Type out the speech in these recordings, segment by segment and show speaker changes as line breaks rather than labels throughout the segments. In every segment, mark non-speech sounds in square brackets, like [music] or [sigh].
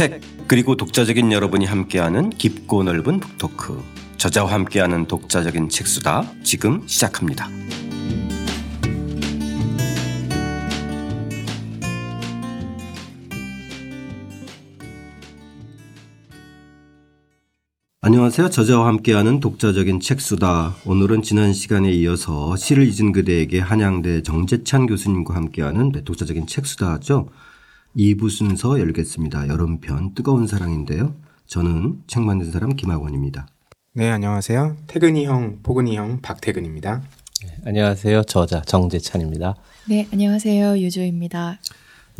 책 그리고 독자적인 여러분이 함께하는 깊고 넓은 북토크 저자와 함께하는 독자적인 책수다 지금 시작합니다. 안녕하세요. 저자와 함께하는 독자적인 책수다. 오늘은 지난 시간에 이어서 시를 잊은 그대에게 한양대 정재찬 교수님과 함께하는 네, 독자적인 책수다죠. 2부 순서 열겠습니다. 여름편 뜨거운 사랑인데요. 저는 책 만든 사람 김학원입니다.
네, 안녕하세요. 태근이 형, 포근이 형, 박태근입니다.
네, 안녕하세요. 저자 정재찬입니다.
네, 안녕하세요. 유조입니다.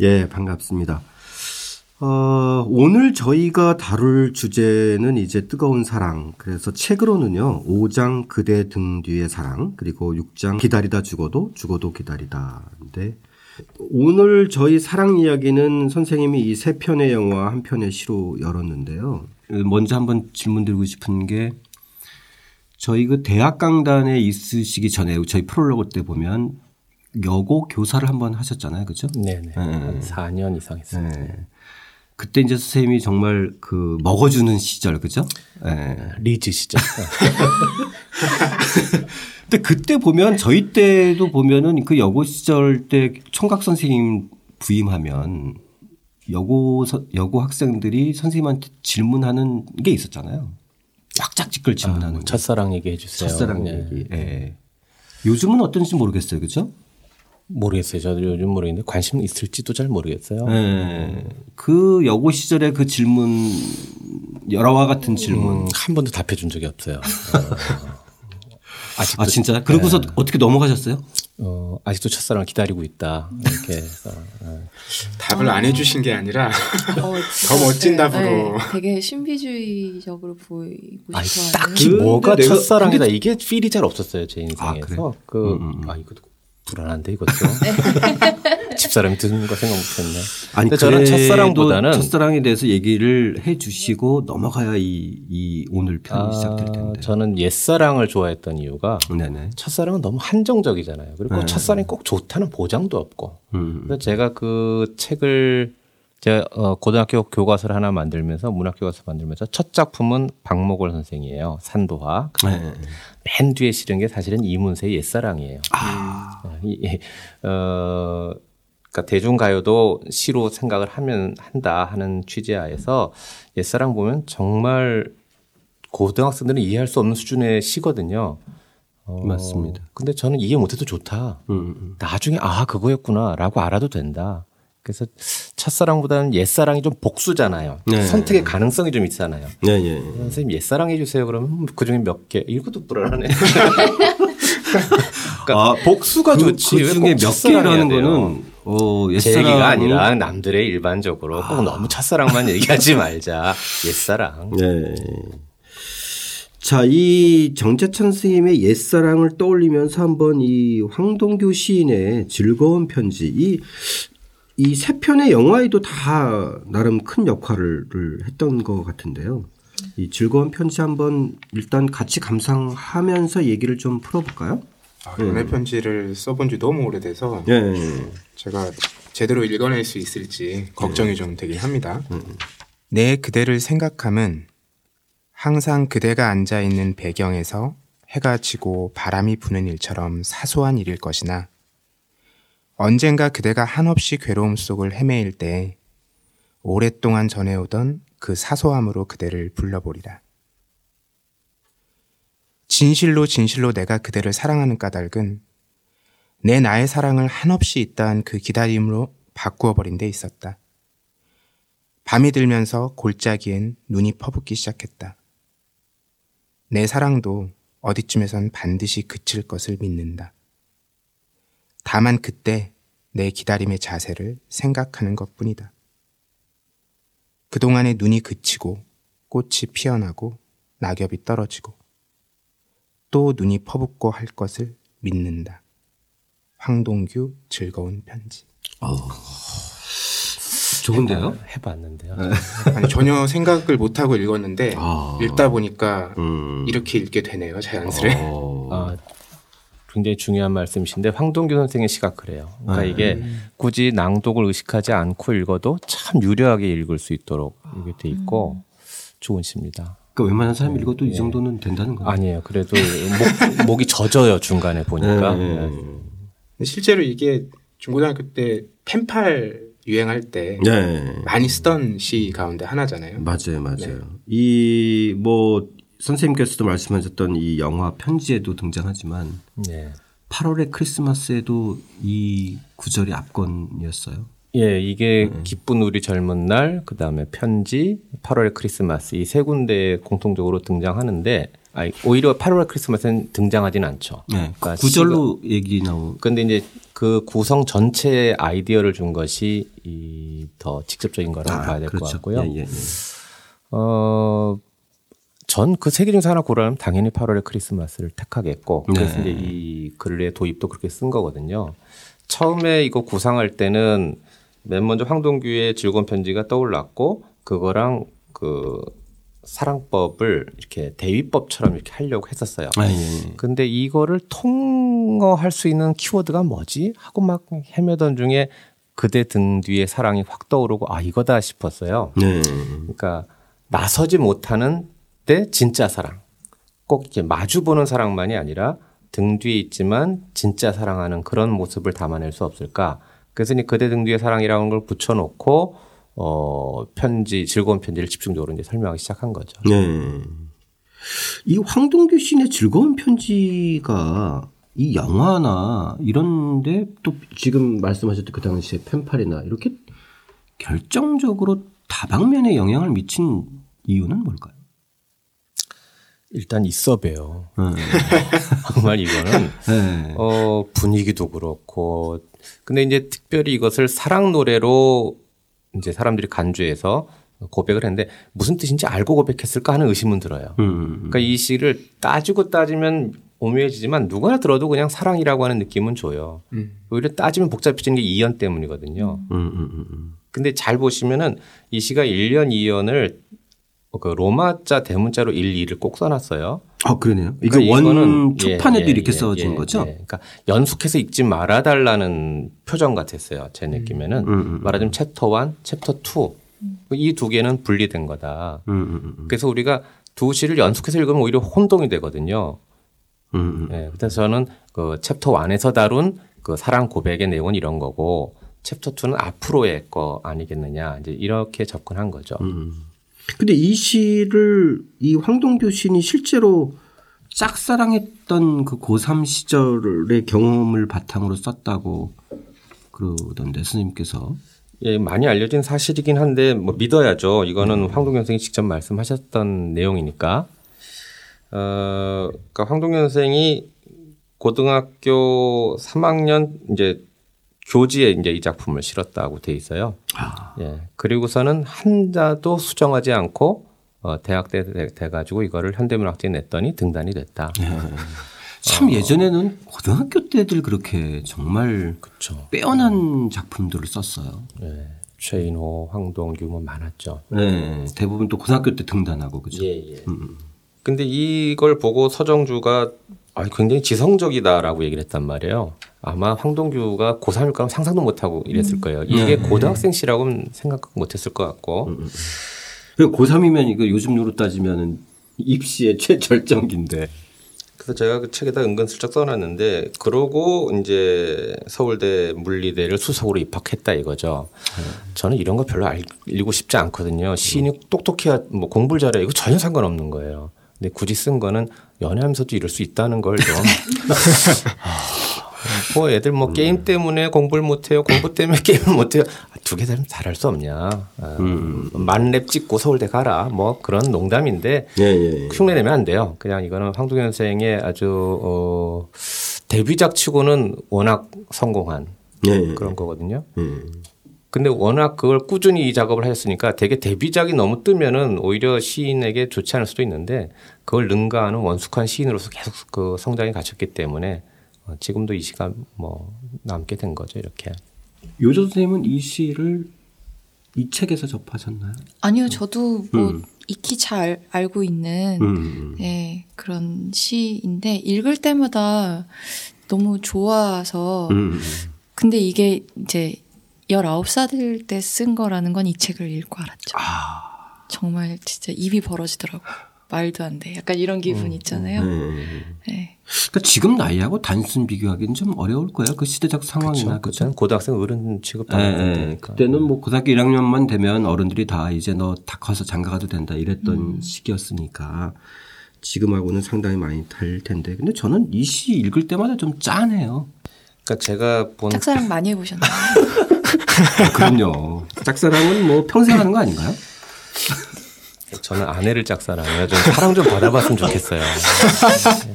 예, 반갑습니다. 어, 오늘 저희가 다룰 주제는 이제 뜨거운 사랑. 그래서 책으로는요, 5장 그대 등 뒤의 사랑, 그리고 6장 기다리다 죽어도 죽어도 기다리다. 인데 오늘 저희 사랑 이야기는 선생님이 이 세 편의 영화 한 편의 시로 열었는데요. 먼저 한번 질문 드리고 싶은 게 저희 그 대학 강단에 있으시기 전에 저희 프롤로그 때 보면 여고 교사를 한번 하셨잖아요. 그죠?
네네. 네. 한 4년 이상 했어요. 네.
그때 이제 선생님이 정말 그 먹어주는 시절, 그죠?
네. 리즈 시절. [laughs]
근데 그때 보면 저희 때도 보면은 그 여고 시절 때 총각 선생님 부임하면 여고 여고 학생들이 선생님한테 질문하는 게 있었잖아요. 짝짝짓글 질문하는 아,
첫사랑 얘기해 주세요.
첫사랑 네. 얘기. 예. 요즘은 어떤지 모르겠어요. 그죠?
모르겠어요. 저도 요즘 모르겠는데 관심 있을지도 잘 모르겠어요.
네. 그 여고 시절에 그 질문 여러와 같은 질문
음, 한 번도 답해 준 적이 없어요. 어. [laughs]
아직도 아 진짜? 그러고서 네. 어떻게 넘어가셨어요?
어, 아직도 첫사랑 기다리고 있다. 이렇게 해서. 네.
답을 안 해주신 게 아니라 어, [laughs] 더 멋진 네, 답으로. 네,
되게 신비주의적으로 보이고
싶어요. 딱히 뭐가 첫사랑이다. 이게 필이 잘 없었어요. 제 인생에서. 아, 그래? 그, 음, 음. 아, 이것도 불안한데 이것도 [laughs] 집사람이 듣는 거 생각 못했네.
아니 저는 첫사랑보다는 첫사랑에 대해서 얘기를 해주시고 넘어가야 이, 이 오늘 편이 아, 시작될 텐데.
저는 옛사랑을 좋아했던 이유가 네네. 첫사랑은 너무 한정적이잖아요. 그리고 네. 첫사랑이 꼭 좋다는 보장도 없고. 음. 그래서 제가 그 책을 제가 어, 고등학교 교과서를 하나 만들면서 문학 교과서 만들면서 첫 작품은 박목월 선생이에요. 산도화. 네. 맨 뒤에 실은 게 사실은 이문세의 옛사랑이에요. 아. 어, 그러니까 대중가요도 시로 생각을 하면 한다 하는 취재하에서 옛사랑 보면 정말 고등학생들은 이해할 수 없는 수준의 시거든요.
어, 맞습니다.
근데 저는 이해 못해도 좋다. 음, 음. 음. 나중에 아 그거였구나라고 알아도 된다. 그래서 첫사랑보다는 옛사랑이 좀 복수잖아요. 네. 선택의 가능성이 좀 있잖아요. 네, 네, 네. 선생님 옛사랑 해주세요. 그러면 그 중에 몇 개? 이것도 불안하네. [laughs] 그러니까 아, 복수가 그, 좋지.
그 중에 몇 개라는 거는
어, 옛사랑 얘기가 아니라 남들의 일반적으로 꼭 아. 너무 첫사랑만 얘기하지 말자. 옛사랑. 네.
자, 이 정재찬 스님의 옛사랑을 떠올리면서 한번 이 황동규 시인의 즐거운 편지, 이 이 세 편의 영화에도 다 나름 큰 역할을 했던 것 같은데요. 이 즐거운 편지 한번 일단 같이 감상하면서 얘기를 좀 풀어볼까요?
아, 연애 네. 편지를 써본 지 너무 오래돼서 네. 제가 제대로 읽어낼 수 있을지 걱정이 네. 좀 되긴 합니다. 음. 내 그대를 생각함은 항상 그대가 앉아 있는 배경에서 해가 지고 바람이 부는 일처럼 사소한 일일 것이나 언젠가 그대가 한없이 괴로움 속을 헤매일 때 오랫동안 전해오던 그 사소함으로 그대를 불러보리라. 진실로 진실로 내가 그대를 사랑하는 까닭은 내 나의 사랑을 한없이 있다한 그 기다림으로 바꾸어 버린 데 있었다. 밤이 들면서 골짜기엔 눈이 퍼붓기 시작했다. 내 사랑도 어디쯤에선 반드시 그칠 것을 믿는다. 다만 그때 내 기다림의 자세를 생각하는 것 뿐이다. 그동안의 눈이 그치고 꽃이 피어나고 낙엽이 떨어지고 또 눈이 퍼붓고 할 것을 믿는다. 황동규 즐거운 편지. 어.
좋은데요?
해봐, 해봤는데요.
네. [laughs] 아니, 전혀 생각을 못하고 읽었는데 아. 읽다 보니까 음. 이렇게 읽게 되네요, 자연스레. 어. 아,
굉장히 중요한 말씀이신데 황동규 선생의 시각 그래요. 그러니까 아, 이게 음. 굳이 낭독을 의식하지 않고 읽어도 참 유려하게 읽을 수 있도록 이게 돼 있고 음. 좋은 시입니다.
그러니까 웬만한 사람 네, 읽어도 네. 이 정도는 된다는 거예요.
아니에요. 그래도 목, 목이 젖어요 중간에 보니까. 네.
네. 실제로 이게 중고등학교 때 펜팔 유행할 때 네. 많이 쓰던 시 가운데 하나잖아요.
맞아요, 맞아요. 네. 이뭐 선생님께서도 말씀하셨던 이 영화 편지에도 등장하지만 네. 8월의 크리스마스에도 이 구절이 압권이었어요.
예, 이게 네. 기쁜 우리 젊은 날, 그 다음에 편지, 8월의 크리스마스 이 세 군데 공통적으로 등장하는데, 아니, 오히려 8월 크리스마스는 등장하진 않죠.
네, 그러니까 구절로 시가, 얘기 나오.
근데 이제 그 구성 전체의 아이디어를 준 것이 이 더 직접적인 거라고 아, 봐야 될것 그렇죠. 같고요. 예, 예, 예. 어, 전 그 세 개 중에서 하나 고르면 당연히 8월의 크리스마스를 택하겠고 그래서 네. 이제 이 글의 도입도 그렇게 쓴 거거든요. 처음에 이거 구상할 때는 맨 먼저 황동규의 즐거운 편지가 떠올랐고 그거랑 그 사랑법을 이렇게 대위법처럼 이렇게 하려고 했었어요. 아, 예, 예. 근데 이거를 통어할 수 있는 키워드가 뭐지? 하고 막 헤매던 중에 그대 등 뒤에 사랑이 확 떠오르고 아 이거다 싶었어요. 네. 그러니까 나서지 못하는 때 진짜 사랑. 꼭 이렇게 마주보는 사랑만이 아니라 등 뒤에 있지만 진짜 사랑하는 그런 모습을 담아낼 수 없을까? 그래서 이 그대 등 뒤에 사랑이라는 걸 붙여놓고 어 편지 즐거운 편지를 집중적으로 이제 설명하기 시작한 거죠. 네.
이 황동규 시인의 즐거운 편지가 이 영화나 이런데 또 지금 말씀하셨던 그 당시에 펜팔이나 이렇게 결정적으로 다방면에 영향을 미친 이유는 뭘까요?
일단 있어 봬요. 음. 정말 이거는 [laughs] 네. 어 분위기도 그렇고 근데 이제 특별히 이것을 사랑 노래로 이제 사람들이 간주해서 고백을 했는데 무슨 뜻인지 알고 고백했을까 하는 의심은 들어요. 음. 음, 음. 그러니까 이 시를 따지고 따지면 오묘해지지만 누구나 들어도 그냥 사랑이라고 하는 느낌은 줘요. 음. 오히려 따지면 복잡해지는 게 2연 때문이거든요. 음, 근데 잘 보시면은 이 시가 1년 2연을 그 로마자 대문자로 1, 2를 꼭 써놨어요.
아, 그러네요. 이게 그러니까 원 초판에도 예, 예, 이렇게 예, 써진 예, 거죠? 예.
그러니까 연속해서 읽지 말아달라는 표정 같았어요. 제 음. 느낌에는. 음, 음, 음. 말하자면 챕터 1, 챕터 2. 이 두 개는 분리된 거다. 음, 음, 그래서 우리가 두 시를 연속해서 읽으면 오히려 혼동이 되거든요. 예, 그래서 저는 그 챕터 1에서 다룬 그 사랑 고백의 내용은 이런 거고 챕터 2는 앞으로의 거 아니겠느냐. 이제 이렇게 접근한 거죠.
근데 이 시를 이 황동규 시인이 실제로 짝사랑했던 그 고3 시절의 경험을 바탕으로 썼다고 그러던데 스님께서
예, 많이 알려진 사실이긴 한데 뭐 믿어야죠. 이거는 음. 황동규 선생이 직접 말씀하셨던 내용이니까. 어, 그러니까 황동규 선생이 고등학교 3학년 이제 교지에 이제 이 작품을 실었다고 돼 있어요. 아. 예. 그리고서는 한자도 수정하지 않고 어, 대학 때 돼가지고 이거를 현대문학제에 냈더니 등단이 됐다. 예.
참 어. 예전에는 고등학교 때들 그렇게 정말 그쵸. 빼어난 작품들을 썼어요.
예. 최인호, 황동규 뭐 많았죠.
네, 대부분 또 고등학교 때 등단하고 그죠. 예, 예. 음, 음.
근데 이걸 보고 서정주가 아, 굉장히 지성적이다라고 얘기를 했단 말이에요. 아마 황동규가 고3일 거면 상상도 못하고 이랬을 음. 거예요. 이게 네. 고등학생 시라고는 생각 못했을 것 같고. 음.
고3이면 이거 요즘으로 따지면은 입시의 [laughs] 최절정기인데.
그래서 제가 그 책에다 은근슬쩍 써놨는데 그러고 이제 서울대 물리대를 수석으로 입학했다 이거죠. 음. 저는 이런 거 별로 알리고 싶지 않거든요. 시인이 똑똑해야 뭐 공부를 잘해 이거 전혀 상관없는 거예요. 근데 굳이 쓴 거는 연애하면서도 이럴 수 있다는 걸 좀. [laughs] [laughs] 뭐 애들 뭐 게임 때문에 공부를 못해요. 공부 때문에 [laughs] 게임을 못해요. 아, 두개 다 잘할 수 없냐. 아, 음. 만렙 찍고 서울대 가라. 뭐 그런 농담인데 예, 예, 예. 흉내내면 안 돼요. 그냥 이거는 황동현 선생의 아주 어, 데뷔작 치고는 워낙 성공한 예, 예. 그런 거거든요. 음. 근데 워낙 그걸 꾸준히 이 작업을 하셨으니까 되게 데뷔작이 너무 뜨면은 오히려 시인에게 좋지 않을 수도 있는데 그걸 능가하는 원숙한 시인으로서 계속 그 성장이 갖췄기 때문에 어, 지금도 이 시가 뭐 남게 된 거죠 이렇게.
요조 선생님은 이 시를 이 책에서 접하셨나요?
아니요, 저도 뭐 음. 익히 잘 알고 있는 음. 네, 그런 시인데 읽을 때마다 너무 좋아서 음. 근데 이게 이제 19살 때 쓴 거라는 건 이 책을 읽고 알았죠. 아. 정말 진짜 입이 벌어지더라고. 말도 안 돼. 약간 이런 기분 음. 있잖아요. 음.
네. 그러니까 지금 나이하고 단순 비교하기는 좀 어려울 거예요. 그 시대적 상황이나
그죠. 고등학생 어른 취급하는 네,
네. 그때는 뭐 고등학교 1학년만 되면 어른들이 다 이제 너 다 커서 장가가도 된다 이랬던 음. 시기였으니까 지금하고는 상당히 많이 다를 텐데. 근데 저는 이 시 읽을 때마다 좀 짠해요.
그러니까 제가 본
짝사랑 많이 해보셨나요? [laughs]
아, 그럼요. 짝사랑은 뭐 평생 하는 거 아닌가요? [laughs]
저는 아내를 짝사랑해요. 좀 사랑 좀 받아봤으면 좋겠어요.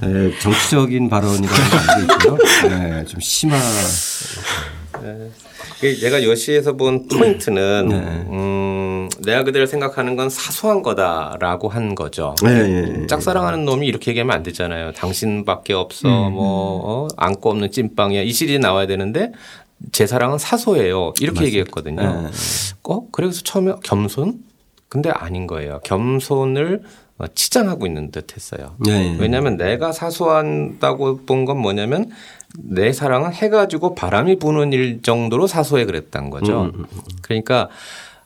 네, 정치적인 발언이라는 거 알고 있고요. 네, 좀 심한.
네. 내가 여시에서 본 포인트는 네. 음, 내가 그대를 생각하는 건 사소한 거다라고 한 거죠. 네, 네, 네. 짝사랑하는 놈이 이렇게 얘기하면 안 되잖아요. 당신밖에 없어, 음. 뭐 어? 안고 없는 찐빵이야. 이 시리즈 나와야 되는데 제 사랑은 사소해요. 이렇게 맞습니다. 얘기했거든요. 네. 어? 그래서 처음에 겸손? 근데 아닌 거예요. 겸손을 어, 치장하고 있는 듯 했어요. 네. 왜냐하면 내가 사소한다고 본 건 뭐냐면 내 사랑은 해가지고 바람이 부는 일 정도로 사소해 그랬단 거죠. 음, 음, 음. 그러니까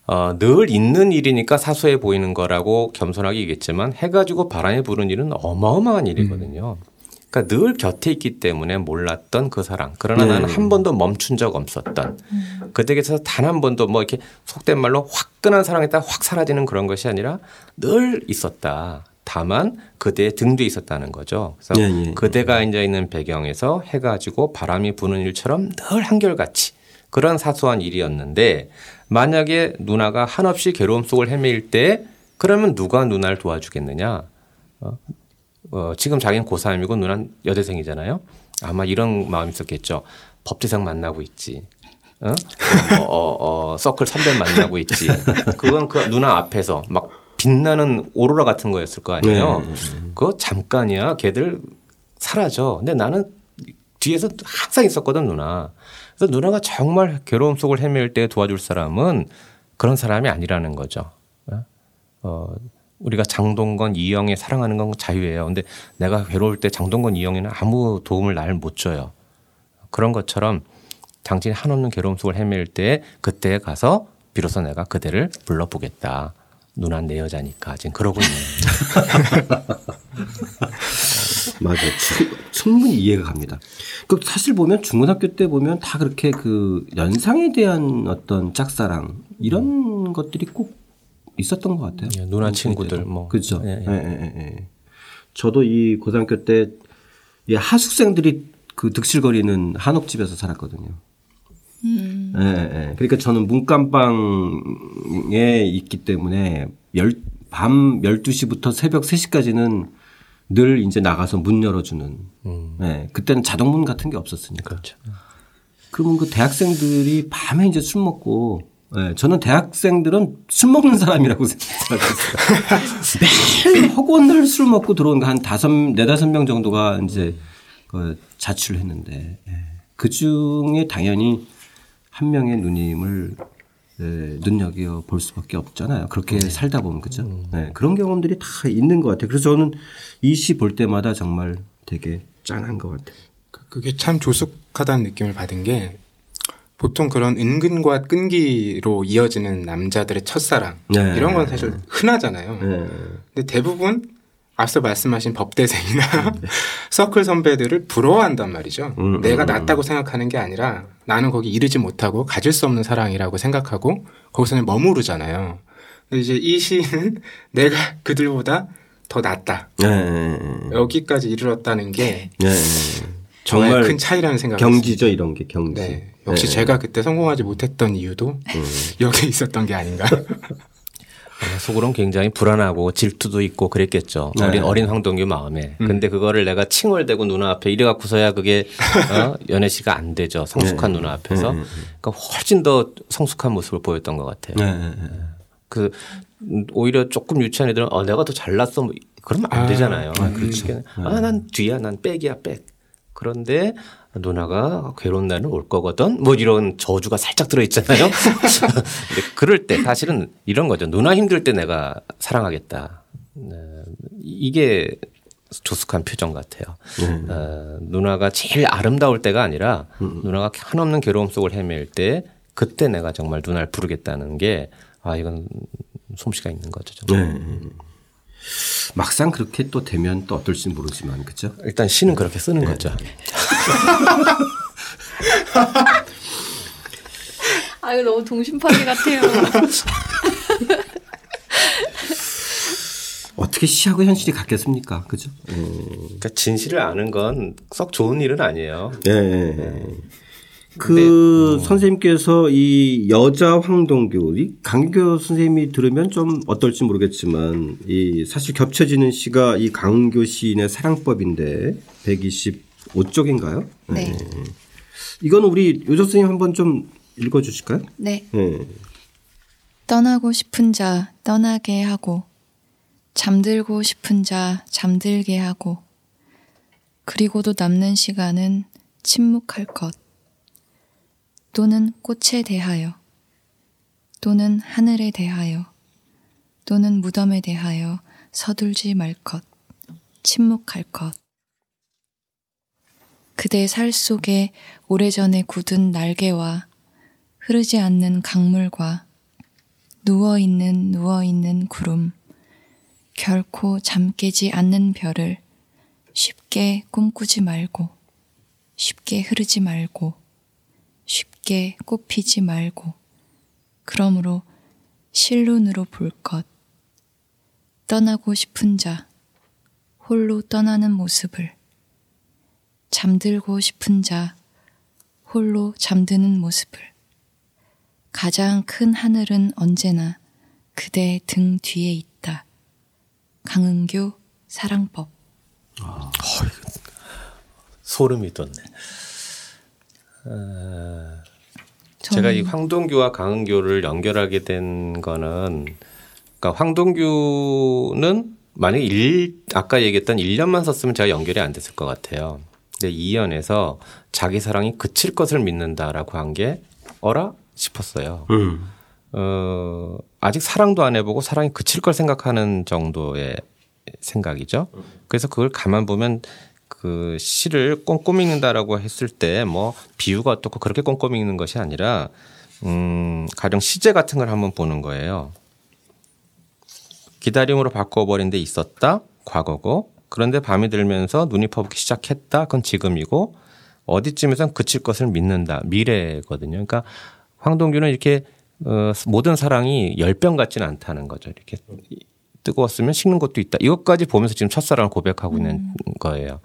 어, 늘 있는 일이니까 사소해 보이는 거라고 겸손하게 얘기했지만 해가지고 바람이 부는 일은 어마어마한 일이거든요. 음. 그러니까 늘 곁에 있기 때문에 몰랐던 그 사랑. 그러나 네. 나는 한 번도 멈춘 적 없었던. 음. 그댁에서 단 한 번도 뭐 이렇게 속된 말로 화끈한 사랑했다 확 사라지는 그런 것이 아니라 늘 있었다. 다만 그대의 등 뒤에 있었다는 거죠. 그래서 네, 네. 그대가 앉아 있는 배경에서 해가 지고 바람이 부는 일처럼 늘 한결같이 그런 사소한 일이었는데 만약에 누나가 한없이 괴로움 속을 헤매일 때 그러면 누가 누나를 도와주겠느냐? 어? 어, 지금 자기는 고3이고 누나는 여대생이잖아요. 아마 이런 마음이 있었겠죠. 법제생 만나고 있지. 어? 어, 어, 어, 서클 선배 만나고 있지. 그건 그 누나 앞에서 막 빛나는 오로라 같은 거였을 거 아니에요. 네. 그거 잠깐이야. 걔들 사라져. 근데 나는 뒤에서 항상 있었거든, 누나. 그래서 누나가 정말 괴로움 속을 헤맬 때 도와줄 사람은 그런 사람이 아니라는 거죠. 어? 어 우리가 장동건, 이영애 사랑하는 건 자유예요. 근데 내가 괴로울 때 장동건, 이영애는 아무 도움을 날 못 줘요. 그런 것처럼 당신이 한없는 괴로움 속을 헤맬 때 그때 가서 비로소 내가 그대를 불러보겠다. 누난 내 여자니까 지금 그러고 있는. [laughs]
맞아. 충분히 이해가 갑니다. 그 사실 보면 중고등학교 때 보면 다 그렇게 그 연상에 대한 어떤 짝사랑 이런 것들이 꼭 있었던 것 같아요.
예, 누나 친구들 뭐.
그렇죠. 예, 예. 예, 예, 저도 이 고등학교 때 하숙생들이 그 득실거리는 한옥집에서 살았거든요. 음. 예, 예. 그러니까 저는 문감방에 있기 때문에 열, 밤 12시부터 새벽 3시까지는 늘 이제 나가서 문 열어주는. 음. 예. 그때는 자동문 같은 게 없었으니까. 그렇죠. 그러면 그 대학생들이 밤에 이제 술 먹고 네, 저는 대학생들은 술 먹는 사람이라고 [laughs] 생각했어요. 매일 허구한 술 먹고 들어온 한 다섯, 네다섯 명 정도가 이제 그 자취를 했는데 예. 그 중에 당연히 한 명의 누님을 네, 눈여겨 볼 수밖에 없잖아요. 그렇게 네. 살다 보면 그죠. 음. 네, 그런 경험들이 다 있는 것 같아요. 그래서 저는 이 시 볼 때마다 정말 되게 짠한 것 같아요.
그, 그게 참 조숙하다는 느낌을 받은 게 보통 그런 은근과 끈기로 이어지는 남자들의 첫사랑 네. 이런 건 사실 흔하잖아요. 네. 근데 대부분 앞서 말씀하신 법대생이나 네. [laughs] 서클 선배들을 부러워한단 말이죠. 음, 음 내가 음. 낫다고 생각하는 게 아니라 나는 거기 이르지 못하고 가질 수 없는 사랑이라고 생각하고 거기서는 머무르잖아요. 근데 이제 이 시는 [laughs] 내가 그들보다 더 낫다. 네. 여기까지 이르렀다는 게 네. 정말 큰 차이라는 생각이
경지죠 이런 게 경지. 네.
역시 네. 제가 그때 성공하지 못했던 이유도 음. 여기에 있었던 게 아닌가. [laughs]
속으로는 굉장히 불안하고 질투도 있고 그랬겠죠. 네. 어린 어린 황동규 마음에. 음. 근데 그거를 내가 칭얼대고 누나 앞에 이래 갖고서야 그게 어? [laughs] 연애 씨가 안 되죠. 성숙한 네. 누나 앞에서. 네. 그러니까 훨씬 더 성숙한 모습을 보였던 것 같아요. 네. 그 오히려 조금 유치한 애들은 어 내가 더 잘났어 뭐 그러면 안 아, 되잖아요. 아, 그렇죠. 아 난 뒤야 난 백이야 백. 그런데 누나가 괴로운 날은 올 거거든. 뭐 이런 저주가 살짝 들어 있잖아요. [laughs] 근데 그럴 때 사실은 이런 거죠. 누나 힘들 때 내가 사랑하겠다. 네. 이게 조숙한 표정 같아요. 음. 어, 누나가 제일 아름다울 때가 아니라 음. 누나가 한없는 괴로움 속을 헤맬 때 그때 내가 정말 누나를 부르겠다는 게 아 이건 솜씨가 있는 거죠. 정말. 네.
막상 그렇게 또 되면 또 어떨지 모르지만 그렇죠.
일단 시는 그렇게 쓰는 네. 거죠. [laughs]
아 이거 너무 동심파리 같아요. [laughs]
어떻게 시하고 현실이 같겠습니까? 그죠?
음. 그러니까 진실을 아는 건 썩 좋은 일은 아니에요.
네. 네. 그 음. 선생님께서 이 여자 황동규, 이 강교 선생님이 들으면 좀 어떨지 모르겠지만 이 사실 겹쳐지는 시가 이 강교 시인의 사랑법인데 125쪽인가요?
네. 네.
이건 우리 요조 선생님 한번 좀 읽어 주실까요?
네. 네. 떠나고 싶은 자 떠나게 하고 잠들고 싶은 자 잠들게 하고 그리고도 남는 시간은 침묵할 것 또는 꽃에 대하여 또는 하늘에 대하여 또는 무덤에 대하여 서둘지 말 것, 침묵할 것. 그대 살 속에 오래전에 굳은 날개와 흐르지 않는 강물과 누워있는 누워있는 구름, 결코 잠 깨지 않는 별을 쉽게 꿈꾸지 말고, 쉽게 흐르지 말고, 쉽게 꽃피지 말고, 그러므로 실눈으로 볼 것. 떠나고 싶은 자, 홀로 떠나는 모습을, 잠들고 싶은 자, 홀로 잠드는 모습을, 가장 큰 하늘은 언제나 그대 등 뒤에 있다. 강은교 사랑법. 아,
소름이 돋네. 어, 제가 이 황동규와 강은교를 연결하게 된 거는 그러니까 황동규는 만약에 일, 아까 얘기했던 1년만 썼으면 제가 연결이 안 됐을 것 같아요. 근데 2년에서 자기 사랑이 그칠 것을 믿는다라고 한 게 어라 싶었어요. 음. 어, 아직 사랑도 안 해보고 사랑이 그칠 걸 생각하는 정도의 생각이죠. 그래서 그걸 가만 보면 그 시를 꼼꼼히 읽는다라고 했을 때 뭐 비유가 어떻고 그렇게 꼼꼼히 읽는 것이 아니라 음 가령 시제 같은 걸 한번 보는 거예요. 기다림으로 바꿔버린 데 있었다 과거고 그런데 밤이 들면서 눈이 퍼붓기 시작했다 그건 지금이고 어디쯤에선 그칠 것을 믿는다 미래거든요. 그러니까 황동규는 이렇게 어, 모든 사랑이 열병 같지는 않다는 거죠. 이렇게 뜨거웠으면 식는 것도 있다. 이것까지 보면서 지금 첫사랑을 고백하고 있는 음. 거예요.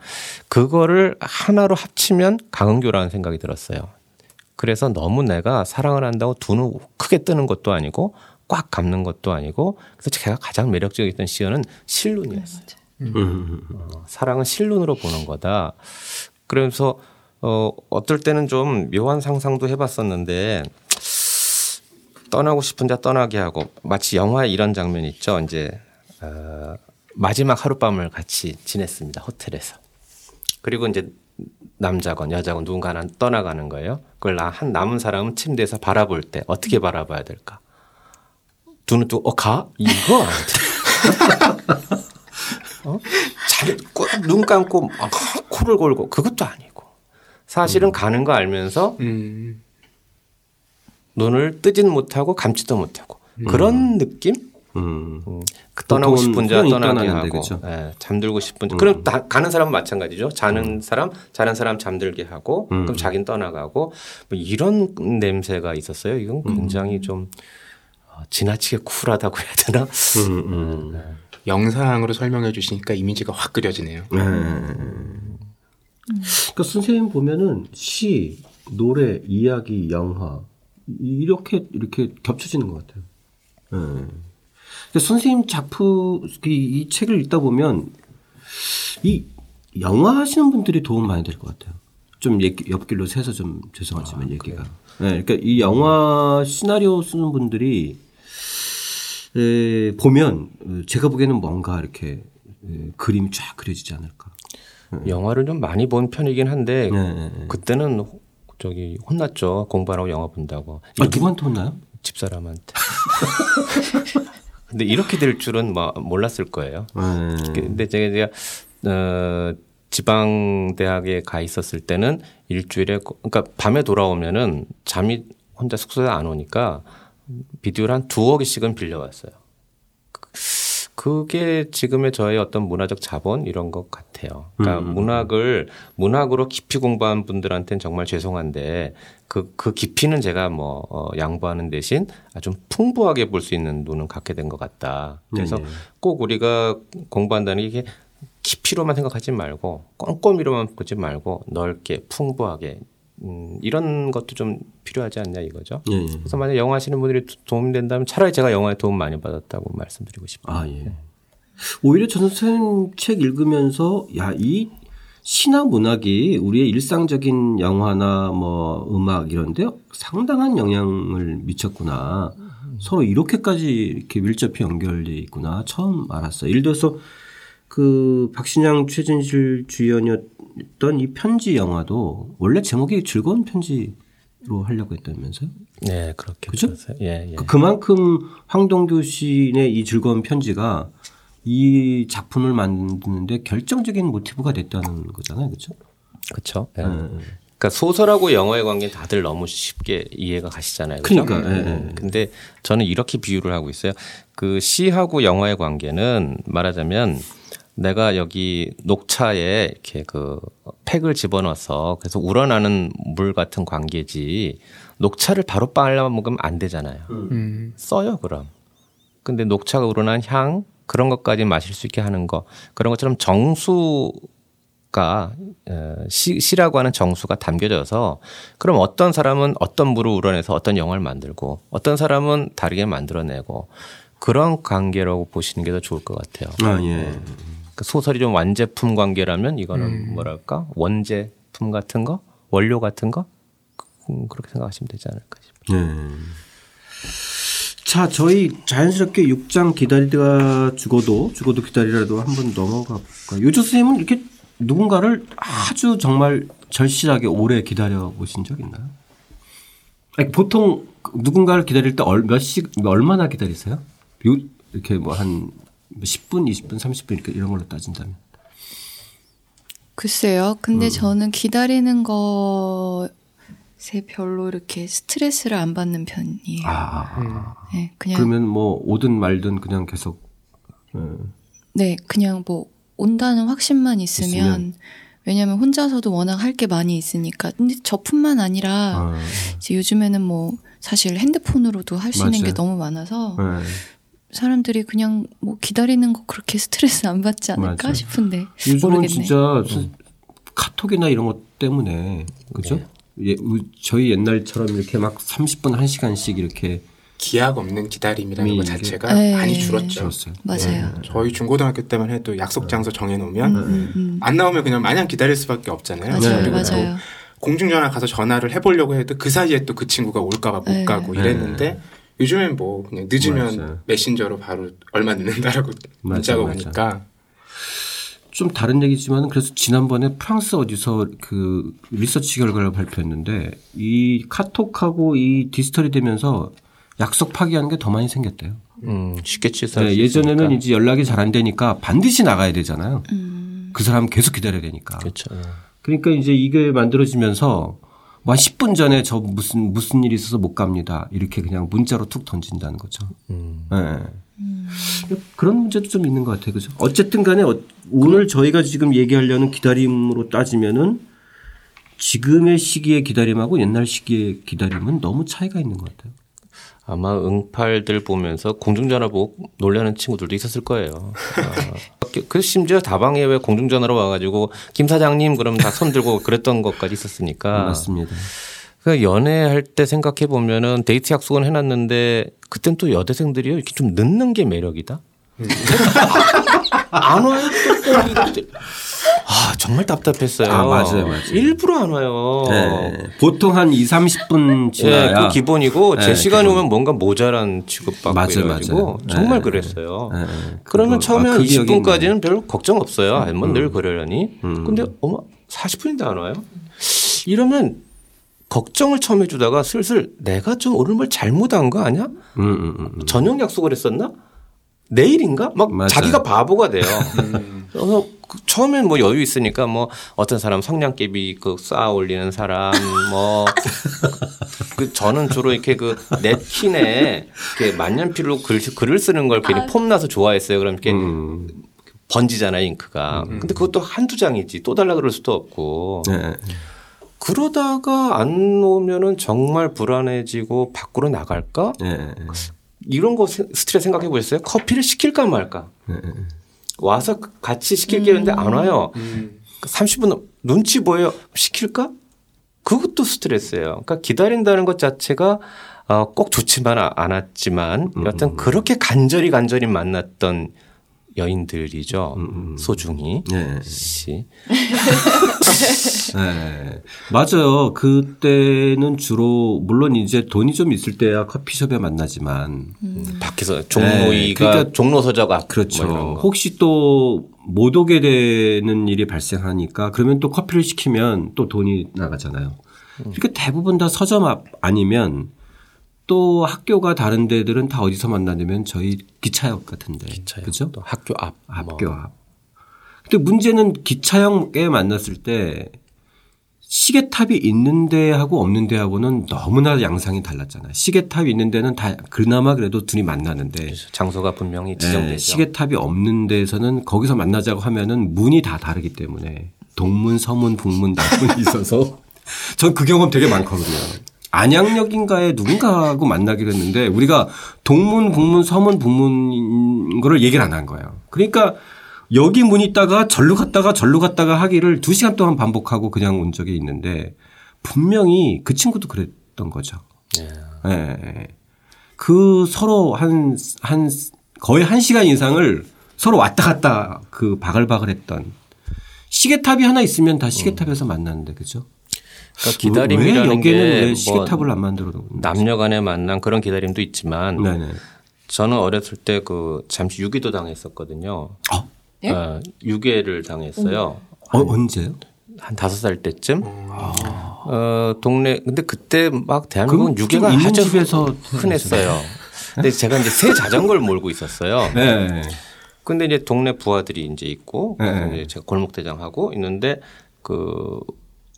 그거를 하나로 합치면 강은교라는 생각이 들었어요. 그래서 너무 내가 사랑을 한다고 두 눈 크게 뜨는 것도 아니고 꽉 감는 것도 아니고 그래서 제가 가장 매력적이었던 시연은 실눈이었어요. 음. 어, 사랑은 실눈으로 보는 거다. 그래서 어, 어떨 때는 좀 묘한 상상도 해봤었는데 떠나고 싶은 자 떠나게 하고 마치 영화에 이런 장면 있죠. 이제 어, 마지막 하룻밤을 같이 지냈습니다. 호텔에서. 그리고 이제 남자건 여자건 누군가 는 떠나가는 거예요. 그걸 한 남은 사람은 침대에서 바라볼 때 어떻게 바라봐야 될까? 두눈 뜨고 어 가? 이거 어? 잘눈 감고 막 코를 골고 그것도 아니고 사실은 음. 가는 거 알면서 음. 눈을 뜨진 못하고 감지도 못하고 음. 그런 느낌? 음. 음. 그 떠나고 싶은 자 떠나게 하고 네, 잠들고 싶은 자. 음. 그럼 다, 가는 사람은 마찬가지죠. 자는 음. 사람, 자는 사람 잠들게 하고 음. 그럼 자긴 떠나가고 뭐 이런 냄새가 있었어요. 이건 음. 굉장히 좀 어, 지나치게 쿨하다고 해야 되나? 네.
영상으로 설명해 주시니까 이미지가 확 그려지네요. 네.
그러니까 선생님 보면은 시, 노래, 이야기, 영화 이렇게 이렇게 겹쳐지는 것 같아요. 네. 선생님 작품 이, 이 책을 읽다 보면 이 영화 하시는 분들이 도움 많이 될 것 같아요. 좀 얘기, 옆길로 새서 좀 죄송하지만 아, 얘기가. 네, 그러니까 이 영화 시나리오 쓰는 분들이 에, 보면 제가 보기에는 뭔가 이렇게 에, 그림이 쫙 그려지지 않을까.
네. 영화를 좀 많이 본 편이긴 한데 네, 네, 네. 그때는 저기 혼났죠 공부하라고 영화 본다고.
아, 누구한테 혼나요?
집사람한테. [laughs] 근데 이렇게 될 줄은 뭐 몰랐을 거예요. 음. 근데 제가, 제가 어, 지방 대학에 가 있었을 때는 일주일에 그러니까 밤에 돌아오면은 잠이 혼자 숙소에 안 오니까 비디오를 한 두어 개씩은 빌려왔어요. 그게 지금의 저의 어떤 문화적 자본 이런 것 같아요. 그러니까 음. 문학을 문학으로 깊이 공부한 분들한테는 정말 죄송한데 그, 그 깊이는 제가 뭐, 어, 양보하는 대신 좀 풍부하게 볼 수 있는 눈은 갖게 된 것 같다. 그래서 네. 꼭 우리가 공부한다는 게 깊이로만 생각하지 말고 꼼꼼히로만 보지 말고 넓게 풍부하게 음, 이런 것도 좀 필요하지 않냐 이거죠. 예, 예. 그래서 만약 영화 하시는 분들이 도움 된다면 차라리 제가 영화에 도움 많이 받았다고 말씀드리고 싶어요. 아, 예. 네.
오히려 전 선생님 책 읽으면서 야, 이 신화 문학이 우리의 일상적인 영화나 뭐 음악 이런데 상당한 영향을 미쳤구나. 서로 이렇게까지 이렇게 밀접히 연결돼 있구나. 처음 알았어요. 예를 들어서 그 박신양 최진실 주연이었던 이 편지 영화도 원래 제목이 즐거운 편지로 하려고 했다면서요?
네, 그렇게
그죠? 예, 예. 그 그만큼 황동규 시인의 이 즐거운 편지가 이 작품을 만드는데 결정적인 모티브가 됐다는 거잖아요, 그렇죠?
그렇죠. 예. 네. 그러니까 소설하고 영화의 관계 다들 너무 쉽게 이해가 가시잖아요.
그렇죠? 그러니까. 네. 네.
근데 저는 이렇게 비유를 하고 있어요. 그 시하고 영화의 관계는 말하자면 내가 여기 녹차에 이렇게 그 팩을 집어넣어서 그래서 우러나는 물 같은 관계지 녹차를 바로 빨아 먹으면 안 되잖아요. 음. 써요 그럼. 근데 녹차가 우러난 향 그런 것까지 마실 수 있게 하는 거 그런 것처럼 정수가 어, 시, 시라고 하는 정수가 담겨져서 그럼 어떤 사람은 어떤 물을 우러내서 어떤 영화를 만들고 어떤 사람은 다르게 만들어내고 그런 관계라고 보시는 게 더 좋을 것 같아요.
아, 예. 네.
그 소설이 좀 완제품 관계라면 이거는 음. 뭐랄까 원제품 같은 거 원료 같은 거 음, 그렇게 생각하시면 되지 않을까 싶어요. 네.
자, 저희 자연스럽게 6장 기다리다가 죽어도 죽어도 기다리라도 한번 넘어가 볼까요? 요조 선생님은 이렇게 누군가를 아주 정말 절실하게 오래 기다려 보신 적 있나요? 아니, 보통 누군가를 기다릴 때 몇씩 얼마나 기다리세요? 이렇게 뭐 한 10분, 20분, 30분 이렇게 이런 걸로 따진다면.
글쎄요. 근데 음. 저는 기다리는 것 에 별로 이렇게 스트레스를 안 받는 편이에요. 아,
네, 그냥 그러면 뭐 오든 말든 그냥 계속.
네, 네 그냥 뭐 온다는 확신만 있으면, 있으면. 왜냐하면 혼자서도 워낙 할 게 많이 있으니까. 근데 저뿐만 아니라 아. 이제 요즘에는 뭐 사실 핸드폰으로도 할 수 있는 게 너무 많아서. 네. 사람들이 그냥 뭐 기다리는 거 그렇게 [laughs] 스트레스 안 받지 않을까 맞아. 싶은데
요즘은 모르겠네. 진짜 음. 카톡이나 이런 것 때문에 그죠? 네. 예, 저희 옛날처럼 이렇게 막 30분 1시간씩 이렇게
기약 없는 기다림이라는 것 자체가 네. 많이 줄었죠.
줄었어요. 맞아요. 네.
저희 중고등학교 때만 해도 약속 장소 정해놓으면 음, 음, 음. 안 나오면 그냥 마냥 기다릴 수밖에 없잖아요.
맞아요. 네. 맞아요.
공중전화 가서 전화를 해보려고 해도 그 사이에 또 그 친구가 올까봐 못 네. 가고 이랬는데 요즘엔 뭐 그냥 늦으면 맞아. 메신저로 바로 얼마 늦는다라고 문자가 오니까
좀 다른 얘기지만 그래서 지난번에 프랑스 어디서 그 리서치 결과를 발표했는데 이 카톡하고 이 디지털이 되면서 약속 파기하는 게 더 많이 생겼대요.
음, 쉽게 취소할
네, 예전에는 이제 연락이 잘 안 되니까 반드시 나가야 되잖아요. 음. 그 사람 계속 기다려야 되니까.
그렇죠.
그러니까 이제 이게 만들어지면서 뭐한 10분 전에 저 무슨 무슨 일이 있어서 못 갑니다. 이렇게 그냥 문자로 툭 던진다는 거죠. 음. 네. 음. 그런 문제도 좀 있는 것 같아요. 그죠? 어쨌든 간에 어, 오늘 저희가 지금 얘기하려는 기다림으로 따지면은 지금의 시기의 기다림하고 옛날 시기의 기다림은 너무 차이가 있는 것 같아요.
아마 응팔들 보면서 공중전화 보고 놀라는 친구들도 있었을 거예요. [laughs] 아, 그 심지어 다방에 왜 공중전화로 와가지고 김 사장님 그럼 다 손 들고 그랬던 것까지 있었으니까.
맞습니다.
그 연애할 때 생각해 보면은 데이트 약속은 해놨는데 그땐 또 여대생들이요 이렇게 좀 늦는 게 매력이다. 음. [laughs] 안 와요. [laughs] 아, 정말 답답했어요. 아,
맞아요, 맞아요.
일부러 안 와요. 네.
보통 한 2, 30분 지나야.
네, 그 기본이고 제 네, 시간이 오면 뭔가 모자란 취급받고 맞아요, 맞아요. 정말 네. 그랬어요. 네. 그러면 처음에 아, 한 20분까지는 별 걱정 없어요. 음. 뭐늘 그러려니. 음. 근데 어머 40분인데 안 와요? 이러면 걱정을 처음 해주다가 슬슬 내가 좀 오늘 뭘 잘못한 거 아니야? 음, 음, 음, 음. 저녁 약속을 했었나? 내일인가? 막 맞아요. 자기가 바보가 돼요. 음. 그래서 그 처음엔 뭐 여유 있으니까 뭐 어떤 사람 성냥개비 그 쌓아 올리는 사람 뭐 그 저는 주로 이렇게 그 냅킨에 이렇게 만년필로 글, 글을 쓰는 걸 괜히 아. 폼나서 좋아했어요. 그럼 이렇게 음. 번지잖아요 잉크가. 음. 근데 그것도 한두 장이지 또 달라 그럴 수도 없고. 네. 그러다가 안 오면은 정말 불안해지고 밖으로 나갈까? 네. 이런 거 스트레스 생각해 보셨어요? 커피를 시킬까 말까? 네. 와서 같이 시킬게 했는데 안 와요. 음. 30분 눈치 보여 시킬까? 그것도 스트레스예요. 그러니까 기다린다는 것 자체가 어, 꼭 좋지만 않았지만 여하튼 음. 그렇게 간절히 간절히 만났던 여인들이죠. 음, 음. 소중히 네. 씨.
네. 맞아요. 그때는 주로 물론 이제 돈이 좀 있을 때야 커피숍에 만나지만
음. 밖에서 종로이가 네. 그러니까 종로 서적 앞
그렇죠. 뭐 혹시 또 못 오게 되는 일이 발생하니까 그러면 또 커피를 시키면 또 돈이 나가잖아요. 그러니까 대부분 다 서점 앞 아니면 또 학교가 다른 데들은 다 어디서 만나냐면 저희 기차역 같은데. 기차역. 그죠?
또 학교 앞.
학교 뭐. 앞. 근데 문제는 기차역에 만났을 때 시계탑이 있는 데하고 없는 데하고는 너무나 양상이 달랐잖아요. 시계탑이 있는 데는 다 그나마 그래도 둘이 만나는데
그렇죠. 장소가 분명히 지정되죠. 네,
시계탑이 없는 데에서는 거기서 만나자고 하면은 문이 다 다르기 때문에 동문, 서문, 북문, 남문이 있어서 [laughs] 전 그 경험 되게 많거든요. 안양역인가에 누군가하고 만나기로 했는데 우리가 동문, 북문, 서문, 북문 거를 얘기를 안 한 거예요. 그러니까 여기 문 있다가 절로 갔다가 절로 갔다가 하기를 두 시간 동안 반복하고 그냥 온 적이 있는데 분명히 그 친구도 그랬던 거죠. 예. 네. 그 서로 한, 한, 거의 한 시간 이상을 서로 왔다 갔다 그 바글바글 했던 시계탑이 하나 있으면 다 시계탑에서 음. 만나는데 그죠?
그러니까 기다림이라는 게
시계탑을 안 만들어
남녀간에 만난 그런 기다림도 있지만 네네. 저는 어렸을 때 그 잠시 유기도 당했었거든요. 어? 예? 어, 유괴를 당했어요.
어, 언제요?
한 다섯 살 때쯤. 아. 어, 동네 근데 그때 막 대한민국은 유괴가 아주 집에서 흔했어요. 근데 제가 이제 새 자전거를 몰고 있었어요. 네. 근데 이제 동네 부하들이 이제 있고 네. 이제 제가 골목 대장하고 있는데 그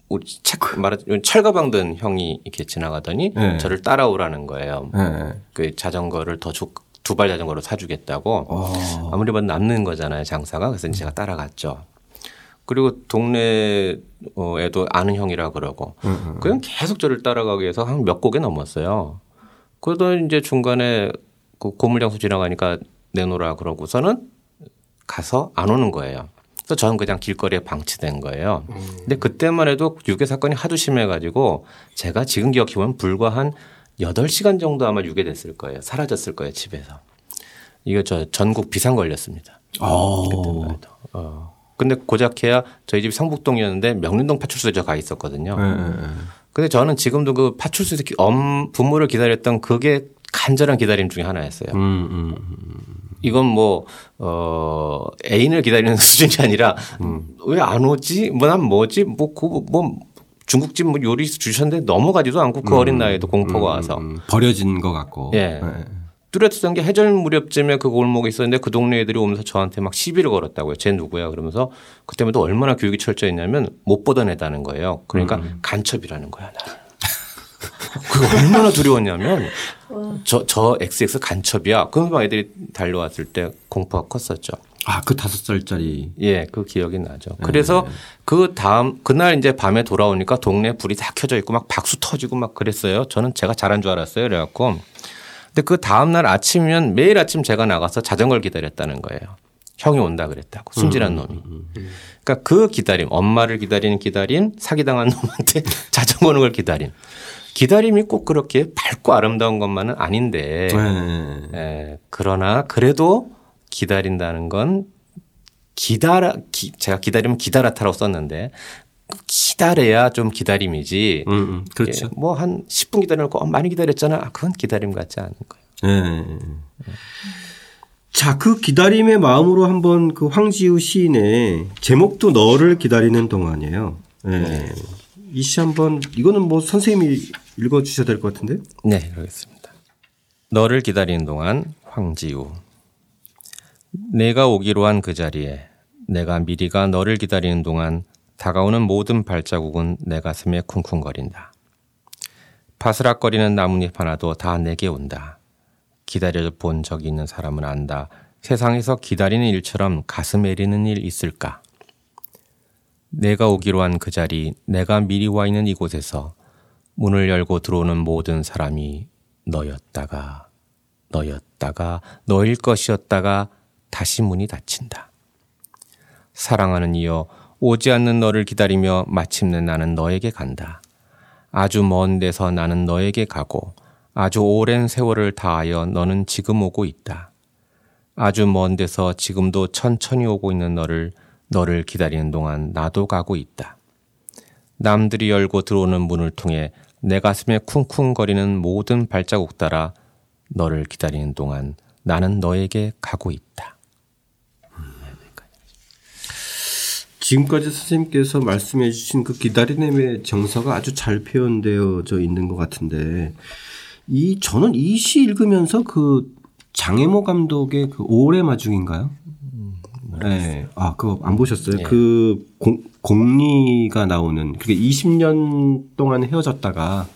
우리 책 말하자면 철가방 든 형이 이렇게 지나가더니 네. 저를 따라오라는 거예요. 네. 그 자전거를 더 두 발 자전거로 사주겠다고. 어. 아무리 봐도 남는 거잖아요 장사가. 그래서 제가 따라갔죠. 그리고 동네에도 아는 형이라 그러고 음, 음. 그냥 계속 저를 따라가기 위해서 한 몇 곡에 넘었어요. 그러다 이제 중간에 그 고물장소 지나가니까 내놓으라 그러고서는 가서 안 오는 거예요. 그래서 저는 그냥 길거리에 방치된 거예요. 음. 근데 그때만 해도 유괴 사건이 하도 심해가지고 제가 지금 기억해보면 불과 한 8시간 정도 아마 유괴됐을 거예요. 사라졌을 거예요, 집에서. 이거 저 전국 비상 걸렸습니다. 어. 그때만 해도. 어. 근데 고작해야 저희 집이 성북동이었는데 명륜동 파출소에 저가 있었거든요. 네, 네, 네. 근데 저는 지금도 그 파출소에서 엄 부모를 기다렸던 그게 간절한 기다림 중에 하나였어요. 음, 음, 음. 이건 뭐, 어, 애인을 기다리는 [laughs] 수준이 아니라 음. 왜안 오지? 뭐 난 뭐지? 뭐, 그, 뭐, 중국집 뭐 요리 주셨는데 넘어가지도 않고 그 음. 어린 나이에도 공포가 음. 와서. 음.
버려진 것 같고.
예. 네. 뚜렷했던 게 해절 무렵쯤에 그 골목에 있었는데 그 동네 애들이 오면서 저한테 막 시비를 걸었다고요. 쟤 누구야? 그러면서 그때부터 얼마나 교육이 철저했냐면 못 보던 애다는 거예요. 그러니까 음. 간첩이라는 거야, 나를. 그게 [laughs] 얼마나 두려웠냐면 저, 저 XX 간첩이야. 그러면 애들이 달려왔을 때 공포가 컸었죠.
아, 그 다섯 살짜리.
예, 그 기억이 나죠. 네. 그래서 그 다음, 그날 이제 밤에 돌아오니까 동네 불이 다 켜져 있고 막 박수 터지고 막 그랬어요. 저는 제가 잘한 줄 알았어요. 그래갖고. 근데 그 다음날 아침이면 매일 아침 제가 나가서 자전거를 기다렸다는 거예요. 형이 온다 그랬다고. 순진한 음, 놈이. 음, 음. 그러니까 그 기다림, 엄마를 기다리는 기다림, 사기당한 놈한테 [laughs] 자전거 오는 걸 기다림. 기다림이 꼭 그렇게 밝고 아름다운 것만은 아닌데, 네. 예, 그러나 그래도 기다린다는 건 기다라, 기, 제가 기다리면 기다라타라고 썼는데, 기다려야 좀 기다림이지. 음, 음 그렇죠. 뭐 한 10분 기다려놓고 어, 많이 기다렸잖아. 그건 기다림 같지 않은 거예요. 네.
자, 그 기다림의 마음으로 한번 그 황지우 시인의 제목도 너를 기다리는 동안이에요. 네. 네. 이시 한번 이거는 뭐 선생님이 읽어 주셔야 될 것 같은데?
네, 그렇겠습니다. 너를 기다리는 동안 황지우. 내가 오기로 한 그 자리에 내가 미리가 너를 기다리는 동안 다가오는 모든 발자국은 내 가슴에 쿵쿵거린다. 바스락거리는 나뭇잎 하나도 다 내게 온다. 기다려 본 적이 있는 사람은 안다. 세상에서 기다리는 일처럼 가슴 애리는 일 있을까? 내가 오기로 한 그 자리, 내가 미리 와 있는 이곳에서 문을 열고 들어오는 모든 사람이 너였다가, 너였다가, 너일 것이었다가 다시 문이 닫힌다. 사랑하는 이여, 오지 않는 너를 기다리며 마침내 나는 너에게 간다. 아주 먼 데서 나는 너에게 가고 아주 오랜 세월을 다하여 너는 지금 오고 있다. 아주 먼 데서 지금도 천천히 오고 있는 너를 너를 기다리는 동안 나도 가고 있다. 남들이 열고 들어오는 문을 통해 내 가슴에 쿵쿵거리는 모든 발자국 따라 너를 기다리는 동안 나는 너에게 가고 있다.
지금까지 선생님께서 말씀해 주신 그 기다리nem의 정서가 아주 잘 표현되어져 있는 것 같은데 이 저는 이 시 읽으면서 그 장혜모 감독의 그 오래 마중인가요? 네. 아, 그거 안 보셨어요? 네. 그 공, 공리가 나오는 그게 20년 동안 헤어졌다가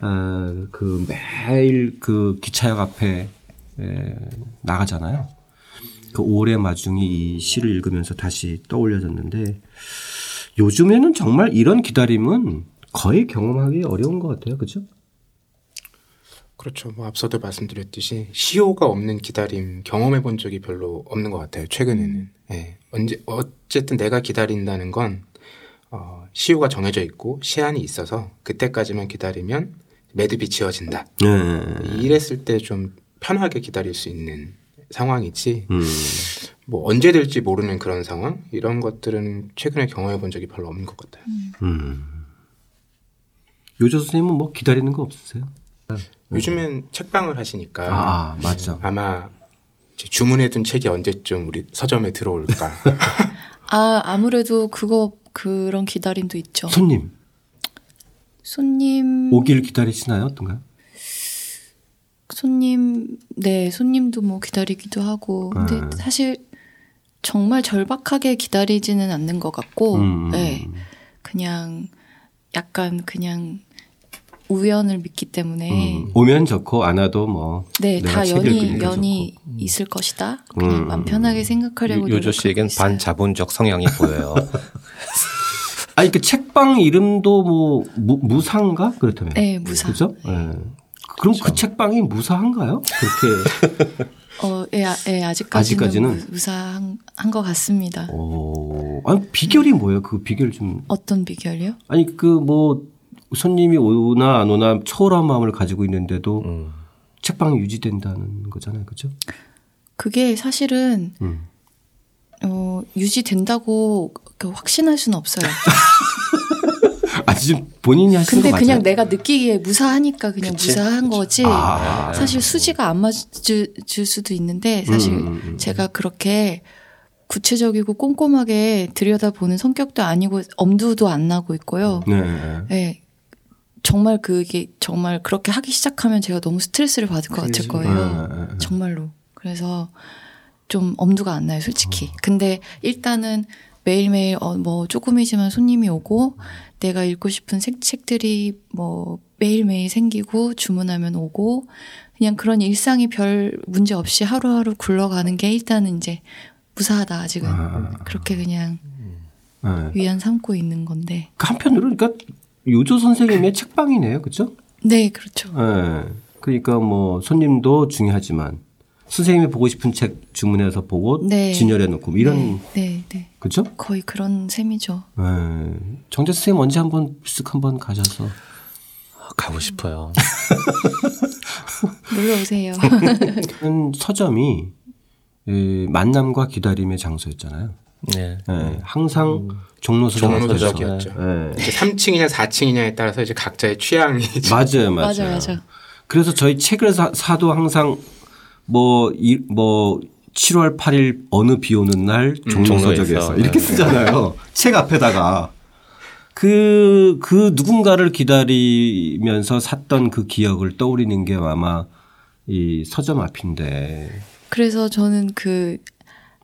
아, 그 매일 그 기차역 앞에 에, 나가잖아요. 그 오래 마중이 이 시를 읽으면서 다시 떠올려졌는데 요즘에는 정말 이런 기다림은 거의 경험하기 어려운 것 같아요. 그죠?
그렇죠. 뭐 앞서도 말씀드렸듯이 시효가 없는 기다림 경험해 본 적이 별로 없는 것 같아요. 최근에는. 예. 언제 어쨌든 내가 기다린다는 건 어, 시효가 정해져 있고 시한이 있어서 그때까지만 기다리면 매듭이 지어진다. 네. 이랬을 때 좀 편하게 기다릴 수 있는 상황이지 음. 뭐 언제 될지 모르는 그런 상황 이런 것들은 최근에 경험해 본 적이 별로 없는 것 같아요. 음.
요조 선생님은 뭐 기다리는 거 없으세요?
요즘엔 책방을 하시니까
아, 맞죠.
아마 주문해둔 책이 언제쯤 우리 서점에 들어올까. [laughs]
아 아무래도 그거 그런 기다림도 있죠.
손님.
손님
오길 기다리시나요? 어떤가요?
손님, 네, 손님도 뭐 기다리기도 하고. 근데 음. 사실 정말 절박하게 기다리지는 않는 것 같고, 음. 네. 그냥 약간 그냥 우연을 믿기 때문에
음. 오면 좋고 안 와도 뭐
네, 다 연이 연이 좋고. 있을 것이다. 그냥 음. 마음 편하게 생각하려고
요조 씨에겐 반자본적 성향이 보여요. [laughs]
아니 그 책방 이름도 뭐 무, 무상가 그렇다면
네 무사
그죠? 네. 네. 그럼 그 그렇죠. 그 책방이 무사한가요? 그렇게 [laughs]
어, 예, 예 아직까지는, 아직까지는? 무 사한 것 같습니다.
오, 아니 비결이 뭐예요? 그 비결 좀
어떤 비결이요?
아니 그 뭐 손님이 오나 안 오나 초월한 마음을 가지고 있는데도 음. 책방이 유지된다는 거잖아요, 그렇죠?
그게 사실은 음. 어, 유지된다고 확신할 수는 없어요. [laughs]
아, 지금 본인이 하시는
근데 그냥 내가 느끼기에 무사하니까 그냥 그치? 무사한 그치? 거지. 아, 사실 수지가 안 맞을 수도 있는데 사실 음, 음, 음. 제가 그렇게 구체적이고 꼼꼼하게 들여다보는 성격도 아니고 엄두도 안 나고 있고요. 네. 네. 정말 그게 정말 그렇게 하기 시작하면 제가 너무 스트레스를 받을 것 같을 거예요. 네, 네, 네. 정말로. 그래서 좀 엄두가 안 나요, 솔직히. 어. 근데 일단은 매일매일 어, 뭐 조금이지만 손님이 오고 내가 읽고 싶은 책, 책들이 뭐 매일매일 생기고 주문하면 오고 그냥 그런 일상이 별 문제 없이 하루하루 굴러가는 게 일단은 이제 무사하다 아직은 아. 그렇게 그냥 네. 위안 삼고 있는 건데
그 한편으로 그러니까 요조 선생님의 책방이네요, 그렇죠?
네, 그렇죠.
네. 그러니까 뭐 손님도 중요하지만 선생님이 보고 싶은 책 주문해서 보고 네. 진열해 놓고 뭐 이런 네, 네, 네. 그렇죠?
거의 그런 셈이죠. 네.
정재 선생님 언제 한번 쓱 한번 가셔서
가고 싶어요. [laughs]
놀러 오세요. [laughs]
서점이 만남과 기다림의 장소였잖아요. 네. 네. 항상 음. 종로
서점이었죠. 네. 3층이냐 4층이냐에 따라서 이제 각자의 취향이 [laughs]
맞아요, 맞아요. 맞아요, 맞아요. 그래서 저희 책을 사, 사도 항상 뭐, 이, 뭐, 7월 8일 어느 비 오는 날 음, 종로서적에서 이렇게 네. 쓰잖아요. [laughs] 책 앞에다가. 그, 그 누군가를 기다리면서 샀던 그 기억을 떠올리는 게 아마 이 서점 앞인데.
그래서 저는 그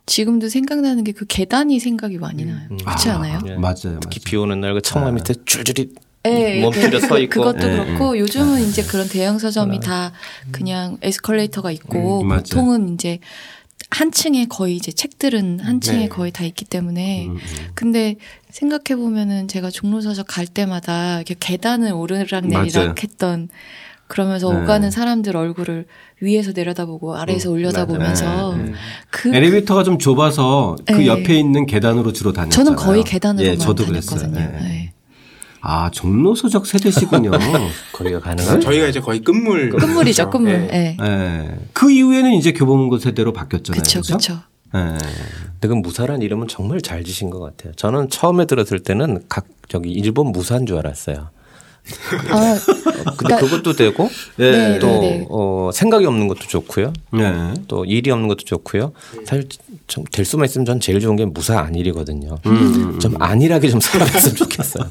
지금도 생각나는 게 그 계단이 생각이 많이 나요. 음. 그렇지 아, 않아요?
네. 맞아요.
특히 맞아요. 비 오는 날 그 청마 밑에 줄줄이 네, 멈추려 서 있고
그것도 네. 그렇고 요즘은 이제 그런 대형 서점이 네. 다 그냥 에스컬레이터가 있고 음, 보통은 이제 한 층에 거의 이제 책들은 한 층에 네. 거의 다 있기 때문에 음, 음. 근데 생각해 보면은 제가 종로서적 갈 때마다 이렇게 계단을 오르락 내리락 맞아요. 했던 그러면서 네. 오가는 사람들 얼굴을 위에서 내려다보고 아래에서 음, 올려다보면서 네.
그 엘리베이터가 좀 좁아서 그 네. 옆에 있는 계단으로 주로 다녔잖아요.
저는 거의 계단으로만 예, 저도 다녔거든요. 네.
네. 아 종로서적 세대시군요. [laughs]
거기가 가능한?
저희가 이제 거의 끝물
끝물이죠, 끝물. 네.
네. 그 이후에는 이제 교보문고 세대로 바뀌었잖아요.
그렇죠, 그렇죠. 네.
근데 그 무사란 이름은 정말 잘 지신 것 같아요. 저는 처음에 들었을 때는 각 저기 일본 무사인 줄 알았어요. 아, 근데 그러니까 그것도 되고 네, 또 네, 네. 어, 생각이 없는 것도 좋고요. 네. 또 일이 없는 것도 좋고요. 사실 좀 될 수만 있으면 전 제일 좋은 게 무사 안일이거든요. 음, 음, 음. 좀 안일하게 좀 살아갔으면 좋겠어요.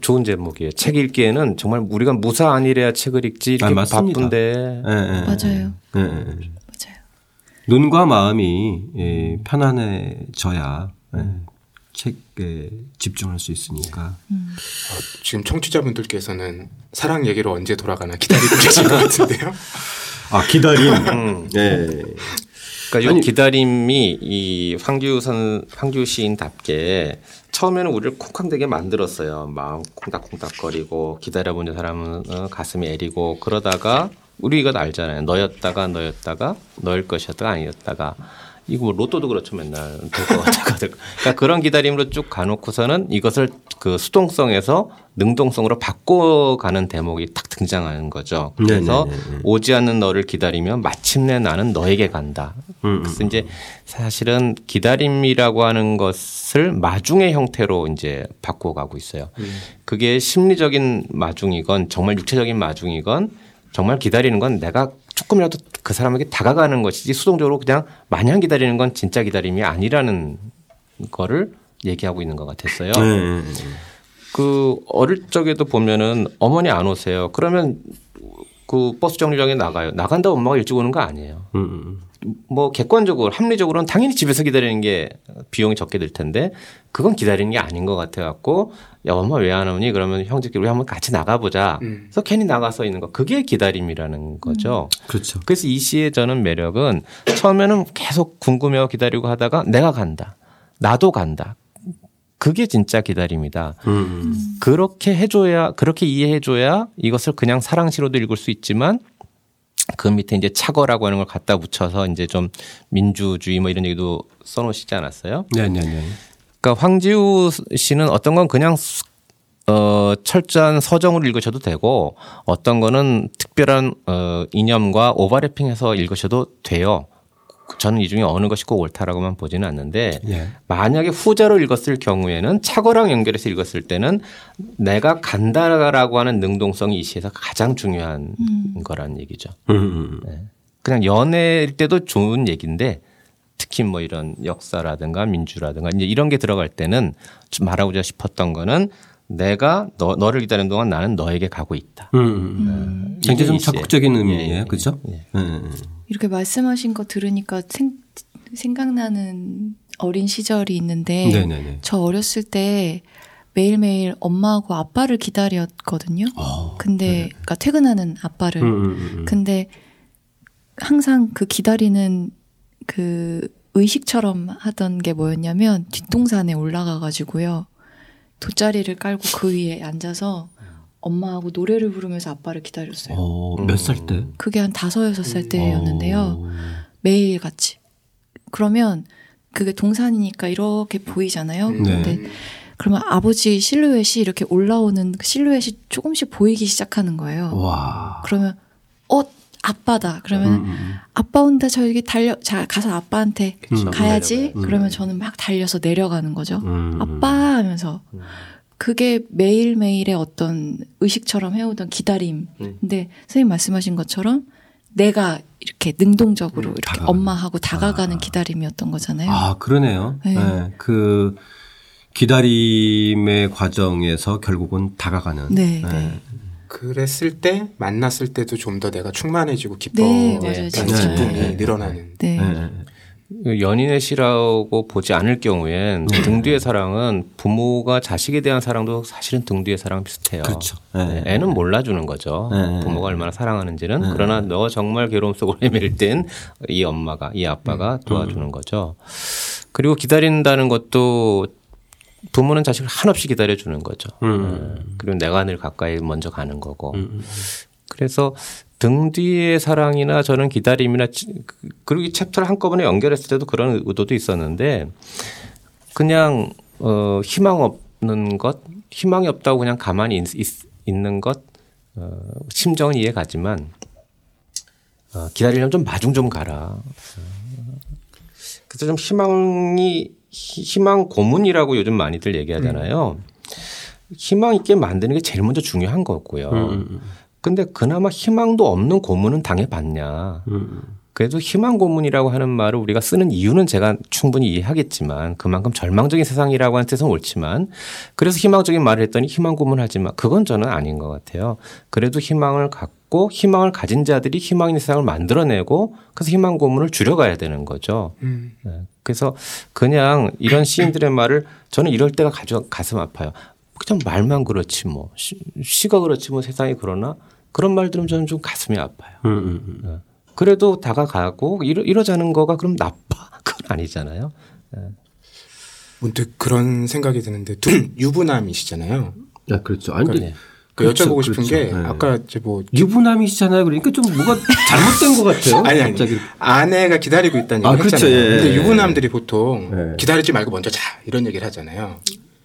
좋은 제목이에요. 책 읽기에는 정말 우리가 무사 안일해야 책을 읽지 이렇게 아, 바쁜데.
네, 네, 맞아요. 네, 맞아요.
눈과 마음이 예, 편안해져야 예, 책에 집중할 수 있으니까. 음.
어, 지금 청취자분들께서는 사랑 얘기로 언제 돌아가나 기다리고 [laughs] 계신 것 같은데요.
아 기다림. 음. 네.
그러니까 이 기다림이 이 황규 선 황규 시인답게 처음에는 우리를 콩쾅되게 만들었어요. 마음 콩닥콩닥거리고 기다려보는 사람은 어, 가슴이 애리고 그러다가 우리 이거 알잖아요. 너였다가 너였다가 너일 것이었다가 아니었다가 이거 뭐 로또도 그렇죠 맨날 될것 같다가 [laughs] 그러니까 그런 기다림으로 쭉 가놓고서는 이것을 그 수동성에서 능동성으로 바꿔가는 대목이 탁 등장하는 거죠. 그래서 네네네. 네, 네, 네. 오지 않는 너를 기다리면 마침내 나는 너에게 간다. 음, 음, 그래서 이제 음. 사실은 기다림이라고 하는 것을 마중의 형태로 이제 바꿔가고 있어요. 그게 심리적인 마중이건 정말 육체적인 마중이건 정말 기다리는 건 내가 조금이라도 그 사람에게 다가가는 것이지 수동적으로 그냥 마냥 기다리는 건 진짜 기다림이 아니라는 거를 얘기하고 있는 것 같았어요. 네. 그 어릴 적에도 보면은 어머니 안 오세요. 그러면 그 버스 정류장에 나가요. 나간다 엄마가 일찍 오는 거 아니에요. 음. 음. 뭐 객관적으로 합리적으로는 당연히 집에서 기다리는 게 비용이 적게 들 텐데 그건 기다리는 게 아닌 것 같아 갖고 야 엄마 왜 안 오니 그러면 형제끼리 우리 한번 같이 나가보자. 음. 그래서 괜히 나가서 있는 거 그게 기다림이라는 거죠.
음. 그렇죠.
그래서 이 시의 저는 매력은 처음에는 계속 궁금해하고 기다리고 하다가 내가 간다. 나도 간다. 그게 진짜 기다림이다. 음. 그렇게 해줘야 그렇게 이해해줘야 이것을 그냥 사랑시로도 읽을 수 있지만 그 밑에 이제 착어라고 하는 걸 갖다 붙여서 이제 좀 민주주의 뭐 이런 얘기도 써놓으시지 않았어요?
네네네. 네, 네.
그러니까 황지우 씨는 어떤 건 그냥 어, 철저한 서정으로 읽으셔도 되고 어떤 거는 특별한 어, 이념과 오버래핑해서 읽으셔도 돼요. 저는 이 중에 어느 것이 꼭 옳다라고만 보지는 않는데 예. 만약에 후자로 읽었을 경우에는 착어랑 연결해서 읽었을 때는 내가 간다라고 하는 능동성이 이 시에서 가장 중요한 음. 거라는 얘기죠. 음. 음, 음. 네. 그냥 연애일 때도 좋은 얘기인데 특히 뭐 이런 역사라든가 민주라든가 이제 이런 게 들어갈 때는 좀 말하고자 싶었던 거는 내가 너, 너를 기다리는 동안 나는 너에게 가고 있다. 음.
음. 굉장히 좀 적극적인 의미예요. 예. 그렇죠? 예. 음.
이렇게 말씀하신 거 들으니까 생, 생각나는 어린 시절이 있는데 네네네. 저 어렸을 때 매일매일 엄마하고 아빠를 기다렸거든요. 어, 근데 네. 그러니까 퇴근하는 아빠를. 음, 음, 음, 음. 근데 항상 그 기다리는 그 의식처럼 하던 게 뭐였냐면 뒷동산에 올라가 가지고요. 돗자리를 깔고 그 위에 앉아서 엄마하고 노래를 부르면서 아빠를 기다렸어요. 어,
몇살 때?
그게 한 다섯 여섯 살 때였는데요. 어. 매일 같이. 그러면 그게 동산이니까 이렇게 보이잖아요. 네. 근데 그러면 아버지 실루엣이 이렇게 올라오는 그 실루엣이 조금씩 보이기 시작하는 거예요. 와. 그러면 어 아빠다. 그러면 음. 음, 음. 아빠 온다. 저 여기 달려. 자 가서 아빠한테 음. 가야지. 음. 그러면 저는 막 달려서 내려가는 거죠. 음. 아빠 하면서. 그게 매일매일의 어떤 의식처럼 해오던 기다림. 음. 근데 선생님 말씀하신 것처럼 내가 이렇게 능동적으로 음, 이렇게 다가가는. 엄마하고 다가가는 아. 기다림이었던 거잖아요.
아, 그러네요. 네. 네. 그 기다림의 과정에서 결국은 다가가는. 네. 네. 네.
그랬을 때 만났을 때도 좀 더 내가 충만해지고 기뻐 네, 맞아요. 기쁨이 네. 늘어나는. 네.
연인의 시라고 보지 않을 경우엔 네. 등 뒤의 사랑은 부모가 자식에 대한 사랑도 사실은 등 뒤의 사랑 비슷해요.
그렇죠.
네. 네. 애는 몰라주는 거죠. 네. 부모가 얼마나 사랑하는지는 네. 그러나 너 정말 괴로움 속으로 헤맬 땐 이 엄마가 이 아빠가 음. 도와주는 거죠. 그리고 기다린다는 것도 부모는 자식을 한없이 기다려주는 거죠. 음. 네. 그리고 내가 늘 가까이 먼저 가는 거고. 음. 그래서 등 뒤의 사랑이나 저는 기다림이나 그리고 이 챕터를 한꺼번에 연결했을 때도 그런 의도도 있었는데 그냥 어 희망 없는 것, 희망이 없다고 그냥 가만히 있, 있 는 것 어, 심정은 이해 가지만 어, 기다리려면 좀 마중 좀 가라. 그래서 좀 희망이 희망 고문이라고 요즘 많이들 얘기하잖아요. 음. 희망 있게 만드는 게 제일 먼저 중요한 거고요. 음. 근데 그나마 희망도 없는 고문은 당해봤냐. 음. 그래도 희망 고문이라고 하는 말을 우리가 쓰는 이유는 제가 충분히 이해하겠지만 그만큼 절망적인 세상이라고 하는 뜻은 옳지만 그래서 희망적인 말을 했더니 희망 고문하지만 그건 저는 아닌 것 같아요. 그래도 희망을 갖고 희망을 가진 자들이 희망 있는 세상을 만들어내고 그래서 희망 고문을 줄여가야 되는 거죠. 음. 네. 그래서 그냥 이런 시인들의 말을 저는 이럴 때가 가슴 아파요. 그냥 말만 그렇지 뭐 시, 가 그렇지 뭐 세상이 그러나 그런 말 들으면 저는 좀 가슴이 아파요. 음, 음, 음. 네. 그래도 다가가고 이러, 이러자는 거가 그럼 나빠? [laughs] 그건 아니잖아요. 네.
문득 그런 생각이 드는데 두 [clears throat] 유부남이시잖아요.
아 그렇죠. 아니
그러니까, 그 그렇죠, 여쭤보고 싶은 그렇죠. 게 네. 아까 이제 뭐
유부남이시잖아요. 그러니까 좀 뭐가 잘못된 것 같아요. [laughs]
아니 아니. 갑자기. 아내가 기다리고 있다는 얘기 아, 그렇죠. 했잖아요. 예, 근데 예. 유부남들이 보통 예. 기다리지 말고 먼저 자 이런 얘기를 하잖아요.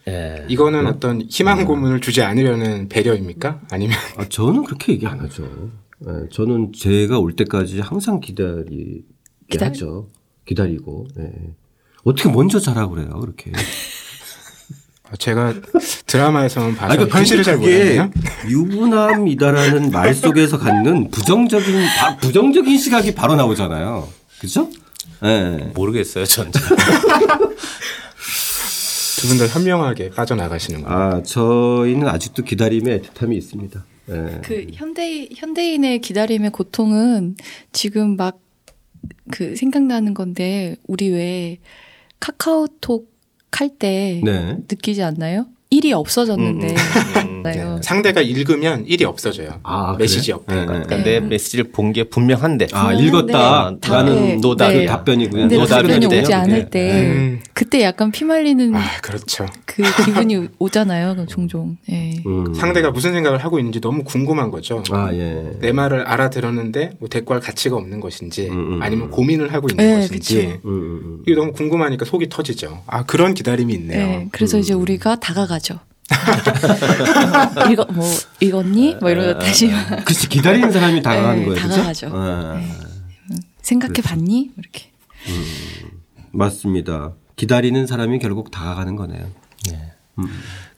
예. 이거는 네? 어떤 희망 고문을 주지 않으려는 배려입니까? 아니면?
아, 저는 그렇게 얘기 안 하죠. 네, 저는 제가 올 때까지 항상 기다리게 기다 하죠. 기다리고. 네. 어떻게 먼저 자라고 그래요, 그렇게.
아, 제가 드라마에서는 봐서 그러니까 현실을 잘 모르겠네요.
유부남이다라는 말 속에서 갖는 부정적인 부정적인 시각이 바로 나오잖아요. 그렇죠?
네. 모르겠어요, 전. [laughs]
두 분 다 현명하게 빠져나가시는 거예요.
아, 저희는 아직도 기다림의 애틋함이 있습니다.
네. 그 현대 현대인의 기다림의 고통은 지금 막 그 생각나는 건데 우리 왜 카카오톡 할때 네. 느끼지 않나요? 일이 없어졌는데 음, 음, [laughs] 음.
네. 상대가 읽으면 일이 없어져요. 아, 메시지 옆에. 네,
그러니까 네. 내 메시지를 본 게 분명한데.
아 읽었다. 네. 라는 노답 네. 답변이고요.
노답이 오지 않을 때 음. 그때 약간 피말리는
아, 그렇죠.
그 기분이 [laughs] 오잖아요. 종종. 네.
음. 상대가 무슨 생각을 하고 있는지 너무 궁금한 거죠. 아, 예. 내 말을 알아들었는데 뭐 대꾸할 가치가 없는 것인지 음, 아니면 고민을 하고 있는 것인지 이게 너무 궁금하니까 속이 터지죠. 아 그런 기다림이 있네요.
그래서 이제 우리가 다가가 하죠. [laughs] 이거 뭐 읽었니? 뭐 이러고 아, 다시.
그치 기다리는 사람이 다가가는 네, 거예요.
다가가죠. 생각해 봤니? 이렇게. 음,
맞습니다. 기다리는 사람이 결국 다가가는 거네요. 네.
음.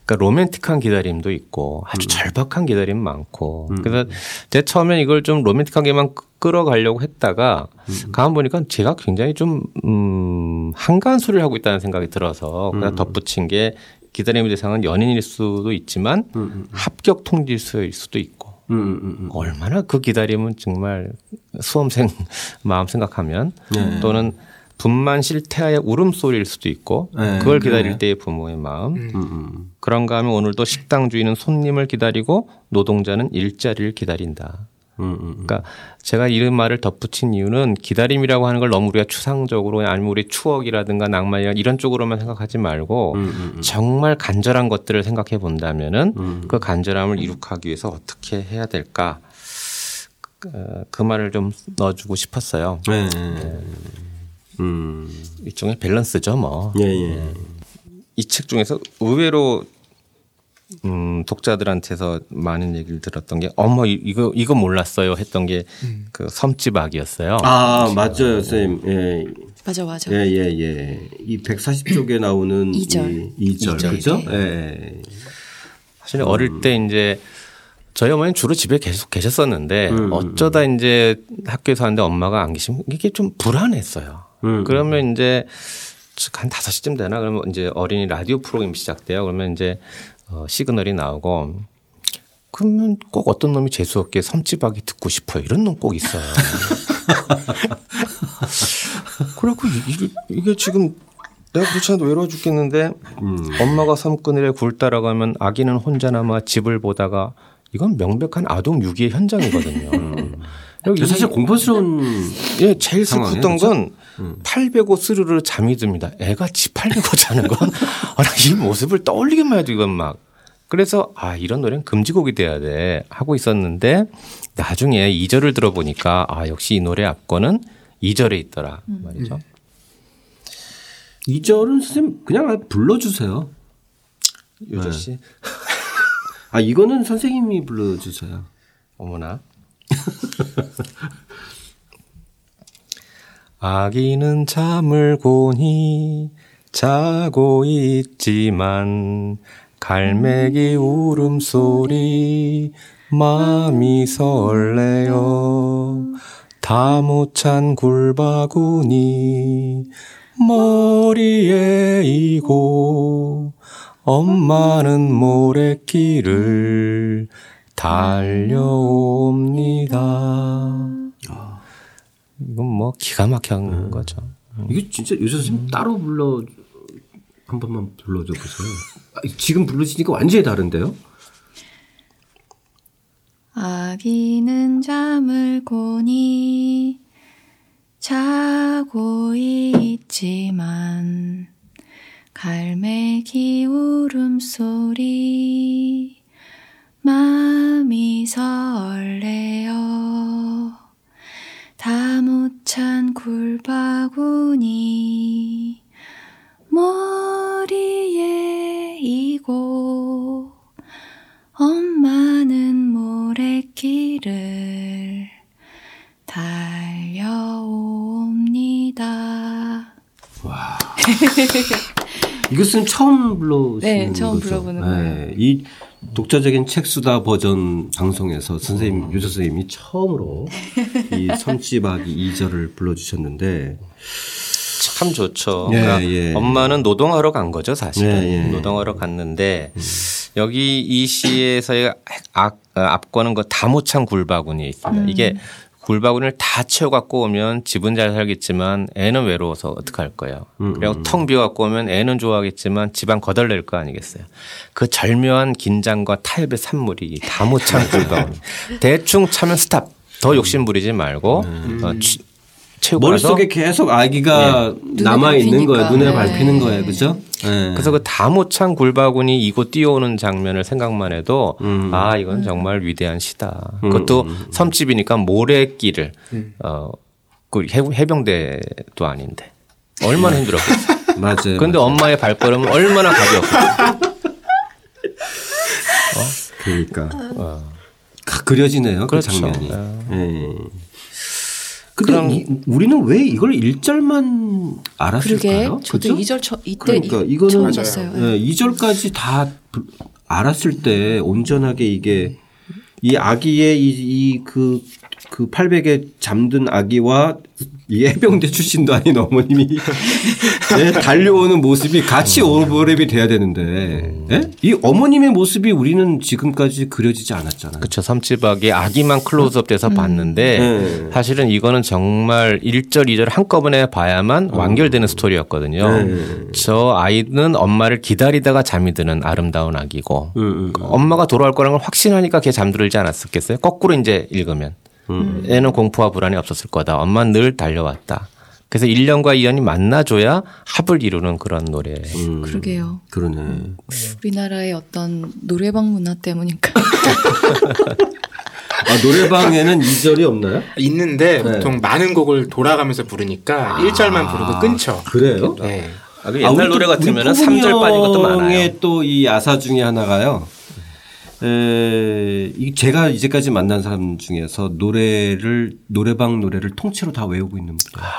그러니까 로맨틱한 기다림도 있고 아주 음. 절박한 기다림 많고 음. 그래서 제가 처음엔 이걸 좀 로맨틱하게만 끌어가려고 했다가 음. 가만 보니까 제가 굉장히 좀 음, 한가한 소리를 하고 있다는 생각이 들어서 그냥 음. 덧붙인 게 기다림의 대상은 연인일 수도 있지만 음, 음, 음. 합격 통지서일 수도 있고 음, 음, 음, 얼마나 그 기다림은 정말 수험생 [laughs] 마음 생각하면 네. 또는 분만 실태의 울음소리일 수도 있고 네. 그걸 기다릴 네. 때의 부모의 마음 그런가 하면 오늘도 식당 주인은 손님을 기다리고 노동자는 일자리를 기다린다. 음, 음, 음. 그러니까 제가 이런 말을 덧붙인 이유는 기다림이라고 하는 걸 너무 우리가 추상적으로 아니면 우리 추억이라든가 낭만이나 이런 쪽으로만 생각하지 말고 음, 음, 정말 간절한 것들을 생각해 본다면은 그 간절함을 이룩하기 위해서 어떻게 해야 될까 그, 그 말을 좀 넣어주고 싶었어요. 네. 네. 음. 일종의 밸런스죠, 뭐. 예, 예. 네. 이책 중에서 의외로 음, 독자들한테서 많은 얘기를 들었던 게 어머 이거 이거 몰랐어요 했던 게그 음. 섬지박이었어요.
아 맞아요, 선생님. 예.
맞아 맞아.
예예 예. 이 140쪽에 [clears throat] 나오는
2절.
이 2절, 그죠? 예. 예.
사실 음. 어릴 때 이제 저희 어머니는 주로 집에 계속 계셨었는데 음. 어쩌다 이제 학교에서 하는데 엄마가 안 계시면 이게 좀 불안했어요. 음. 그러면 이제 한 5시쯤 되나 그러면 이제 어린이 라디오 프로그램이 시작돼요. 그러면 이제 어, 시그널이 나오고 그러면 꼭 어떤 놈이 재수 없게 섬지박이 듣고 싶어요. 이런 놈 꼭 있어요. [laughs] 그래갖고 이게, 지금 내가 그렇지 않아도 외로워 죽겠는데 음. 엄마가 섬그늘에 굴 따라가면 아기는 혼자 남아 집을 보다가 이건 명백한 아동 유기의 현장이거든요. 음.
여기 사실 공포스러운
예 제일 슬펐던 건 음. 팔 베고 스르르 잠이 듭니다. 애가 지팔 베고 자는 건 [laughs] 아, 이 모습을 떠올리기만 해도 이건 막 그래서 아 이런 노래는 금지곡이 돼야 돼 하고 있었는데 나중에 2절을 들어보니까 아 역시 이 노래 앞권은 2절에 있더라 음. 말이죠.
2절은 선생님 그냥 불러주세요.
유저 씨. 네.
아 이거는 선생님이 불러주세요.
어머나. [laughs] 아기는 잠을 고니 자고 있지만 갈매기 울음소리 마음이 설레요 다못찬 굴바구니 머리에 이고 엄마는 모래길을 달려옵니다. 이건 뭐 기가 막힌 음. 거죠.
이게 진짜 요새 선생님 따로 불러 한 번만 불러줘 보세요. 지금 부르시니까 완전히 다른데요?
아기는 잠을 고니 자고 있지만 갈매기 울음소리 마음이 설레어 다 못 찬 굴바구니 머리에 이고 엄마는 모래길을 달려옵니다.
와. [laughs] 이것은 처음 불러보는 네,
처음 거죠. 불러보는 거예요. 네,
이 독자적인 책수다 버전 방송에서 선생님 음. 유 선생님이 처음으로 이 섬지박이 2절을 [laughs] 불러주셨는데
참 좋죠. 예, 그러니까 예. 엄마는 노동하러 간 거죠, 사실. 예, 예, 노동하러 갔는데 음. 여기 이 시에서의 앞권은 그 다모찬 굴바구니에 있습니다. 음. 이게 굴바구니를 다 채워 갖고 오면 집은 잘 살겠지만 애는 외로워서 어떡할 거예요. 음, 그리고 음. 텅 비워 갖고 오면 애는 좋아하겠지만 집안 거덜낼 거 아니겠어요. 그 절묘한 긴장과 타협의 산물이 다 못 찬 굴바구니. [laughs] 대충 차면 스탑. 더 욕심 부리지 말고 음. 어,
채우고 머릿속에 계속 아기가 네. 남아 있는 거예요. 눈에 네. 밟히는 거예요. 그죠?
네. 그래서 그 다 못 찬 굴바구니 이고 뛰어오는 장면을 생각만 해도 음. 아 이건 음. 정말 위대한 시다. 음. 그것도 섬집이니까 모래길을 음. 어그 해병대도 아닌데 얼마나 힘들었겠어. [laughs]
맞아요.
그런데 엄마의 발걸음은 얼마나 가벼웠어.
어? 그러니까 어. 그려지네요. 그 그렇죠. 그 장면이. 네. 근데 이, 우리는 왜 이걸 1절만 알았을까요?
그러게. 저도 그렇죠? 2절 처, 이때 그러니까 이거는 처음.
네, 2절까지 다 알았을 때 온전하게 이게 이 아기의 이 그그 그 800에 잠든 아기와 이 해병대 출신도 아닌 어머님이 네, [laughs] 달려오는 모습이 같이 오버랩이 돼야 되는데 네? 이 어머님의 모습이 우리는 지금까지 그려지지 않았잖아요.
그렇죠. 삼치박이 아기만 클로즈업 돼서 음. 봤는데 네. 사실은 이거는 정말 1절, 2절 한꺼번에 봐야만 음. 완결되는 스토리였거든요. 네. 저 아이는 엄마를 기다리다가 잠이 드는 아름다운 아기고 음, 음, 음. 엄마가 돌아올 거라는 걸 확신하니까 걔 잠들지 않았었겠어요. 거꾸로 이제 읽으면. 음. 애는 공포와 불안이 없었을 거다. 엄마는 늘 달려왔다. 그래서 1년과 2년이 만나줘야 합을 이루는 그런 노래. 음.
그러게요.
그러네. 음.
우리나라의 어떤 노래방 문화 때문인가. [laughs]
아, 노래방에는 2절이 없나요?
있는데 네. 보통 많은 곡을 돌아가면서 부르니까 아. 1절만 부르고 끊죠.
그래요?
네. 아, 그 옛날 아, 노래 같으면 3절 빠진 것도 많아요.
또 이 아사 중에 하나가요. 에, 제가 이제까지 만난 사람 중에서 노래를 노래방 노래를 통째로 다 외우고 있는 분이에요.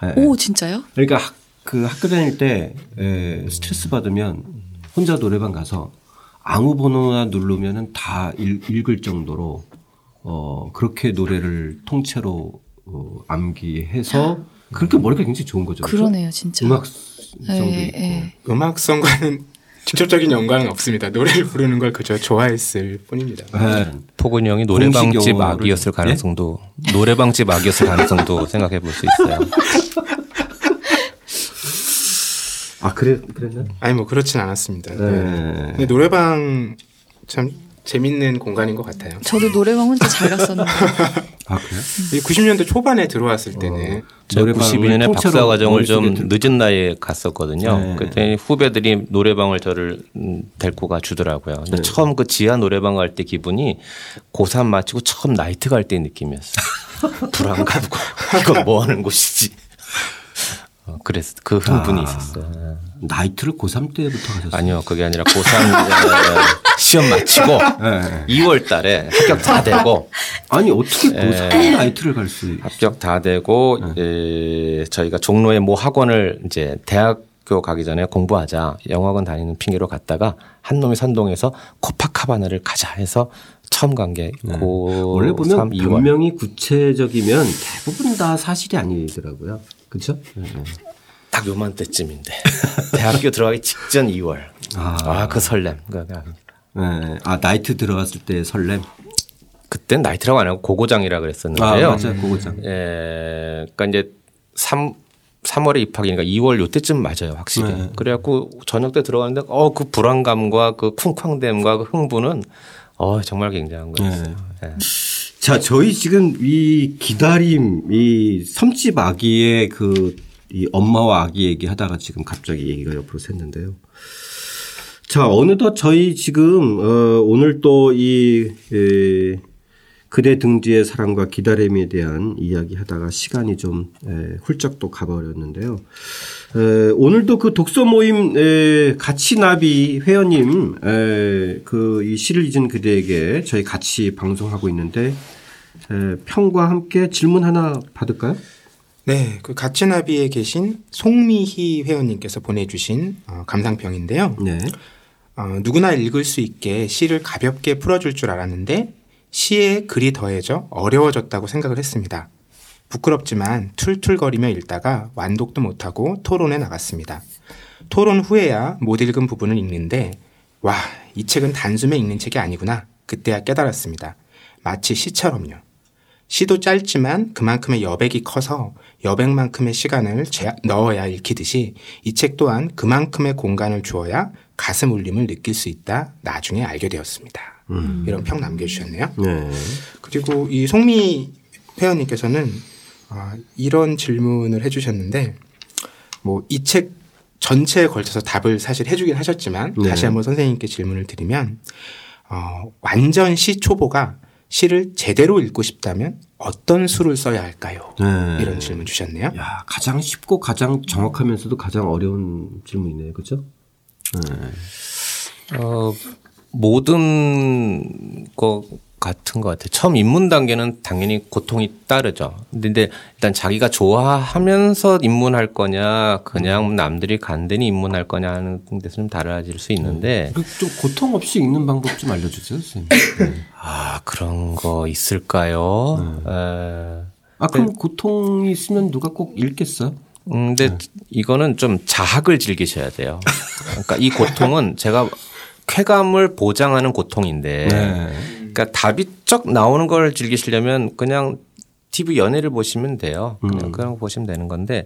아, 오 진짜요?
그러니까 학, 그 학교 다닐 때 에, 스트레스 받으면 혼자 노래방 가서 아무 번호나 누르면은 다 읽, 을 정도로 어 그렇게 노래를 통째로 어, 암기해서 그렇게 머리가 굉장히 좋은 거죠.
그러네요, 진짜.
음악 성도 에, 있고.
음악성과는 직접적인 연관은 없습니다. 노래를 부르는 걸 그저 좋아했을 뿐입니다. 네.
포근이 형이 노래방집 악이었을 가능성도 네? 노래방집 악이었을 가능성도 생각해 볼 수 있어요.
아 그래 그랬나?
아니 뭐 그렇진 않았습니다. 네. 근데 노래방 참 재밌는 공간인 것 같아요.
저도 노래방 혼자 잘 갔었는데. [laughs]
아 그래요?
90년대 초반에 들어왔을 때는 어.
저 92년에 박사 과정을 좀 늦은 나이에 갔었거든요. 네. 그때 후배들이 노래방을 저를 음, 데리고 가 주더라고요. 근데 네. 처음 그 지하 노래방 갈 때 기분이 고3 마치고 처음 나이트 갈 때 느낌이었어요. [laughs] 불안감고 이건 뭐 하는 곳이지. 어, 그래서 그 흥분이 아, 있었어요.
나이트를 고3 때부터 하셨어요?
아니요, 그게 아니라 고3 [laughs] 시험 마치고 네. 2월 달에 합격 다 되고.
아니, 어떻게 고3 에, 나이트를 갈 수?
합격 다 되고, 네. 에, 저희가 종로의 모 학원을 이제 대학교 가기 전에 공부하자 영어학원 다니는 핑계로 갔다가 한 놈이 선동해서 코파카바나를 가자 해서 처음 간게 네.
원래 보면 변명이 구체적이면 대부분 다 사실이 아니더라고요. 그렇죠? 네.
딱 요맘때쯤인데 [laughs] 대학교 들어가기 직전 2월. 아, 그 설렘.
네. 아 나이트 들어갔을 때 설렘.
그땐 나이트라고 안 하고 고고장이라 그랬었는데요.
아, 맞아요. 고고장.
예. 그러니까 이제 3 3월에 입학이니까 2월 요때쯤 맞아요, 확실히. 네. 그래갖고 저녁 때 들어갔는데 어 그 불안감과 그 쿵쾅됨과 그 흥분은 어 정말 굉장한 거였어요. 네. 네.
자, 저희 지금 이 기다림, 이 섬집 아기의 그 이 엄마와 아기 얘기하다가 지금 갑자기 얘기가 옆으로 샜는데요. 자, 어느덧 저희 지금 어 오늘 또 이 그대 등 뒤의 사랑과 기다림에 대한 이야기 하다가 시간이 좀 에, 훌쩍 또 가버렸는데요. 에, 오늘도 그 독서 모임 에, 같이 나비 회원님 그 이 시를 잊은 그대에게 저희 같이 방송하고 있는데 에, 평과 함께 질문 하나 받을까요?
네, 그 가치나비에 계신 송미희 회원님께서 보내주신 어, 감상평인데요. 네. 어, 누구나 읽을 수 있게 시를 가볍게 풀어줄 줄 알았는데 시에 글이 더해져 어려워졌다고 생각을 했습니다. 부끄럽지만 툴툴거리며 읽다가 완독도 못하고 토론에 나갔습니다. 토론 후에야 못 읽은 부분을 읽는데 와, 이 책은 단숨에 읽는 책이 아니구나. 그때야 깨달았습니다. 마치 시처럼요. 시도 짧지만 그만큼의 여백이 커서 여백만큼의 시간을 넣어야 읽히듯이 이 책 또한 그만큼의 공간을 주어야 가슴 울림을 느낄 수 있다. 나중에 알게 되었습니다. 음. 이런 평 남겨주셨네요. 네. 그리고 이 송미 회원님께서는 아, 이런 질문을 해주셨는데 뭐 이 책 전체에 걸쳐서 답을 사실 해주긴 하셨지만 네. 다시 한번 선생님께 질문을 드리면 어, 완전 시 초보가 시를 제대로 읽고 싶다면 어떤 수를 써야 할까요? 네. 이런 질문 주셨네요.
야, 가장 쉽고 가장 정확하면서도 가장 어려운 질문이네요. 그렇죠?
네. 어, 모든 거 같은 것 같아요. 처음 입문 단계는 당연히 고통이 따르죠. 근데 일단 자기가 좋아하면서 입문할 거냐, 그냥 남들이 간대니 입문할 거냐 하는 데서 좀 달라질 수 있는데.
음. 좀 고통 없이 읽는 방법 좀 알려주세요, 선생님.
네. 아, 그런 거 있을까요? 네.
에. 아, 그럼 네. 고통이 있으면 누가 꼭 읽겠어요?
음, 근데 네. 이거는 좀 자학을 즐기셔야 돼요. 그러니까 이 고통은 제가 쾌감을 보장하는 고통인데 네. 그러니까 답이 쩍 나오는 걸 즐기시려면 그냥 TV 연애를 보시면 돼요. 그냥 음. 그런 거 보시면 되는 건데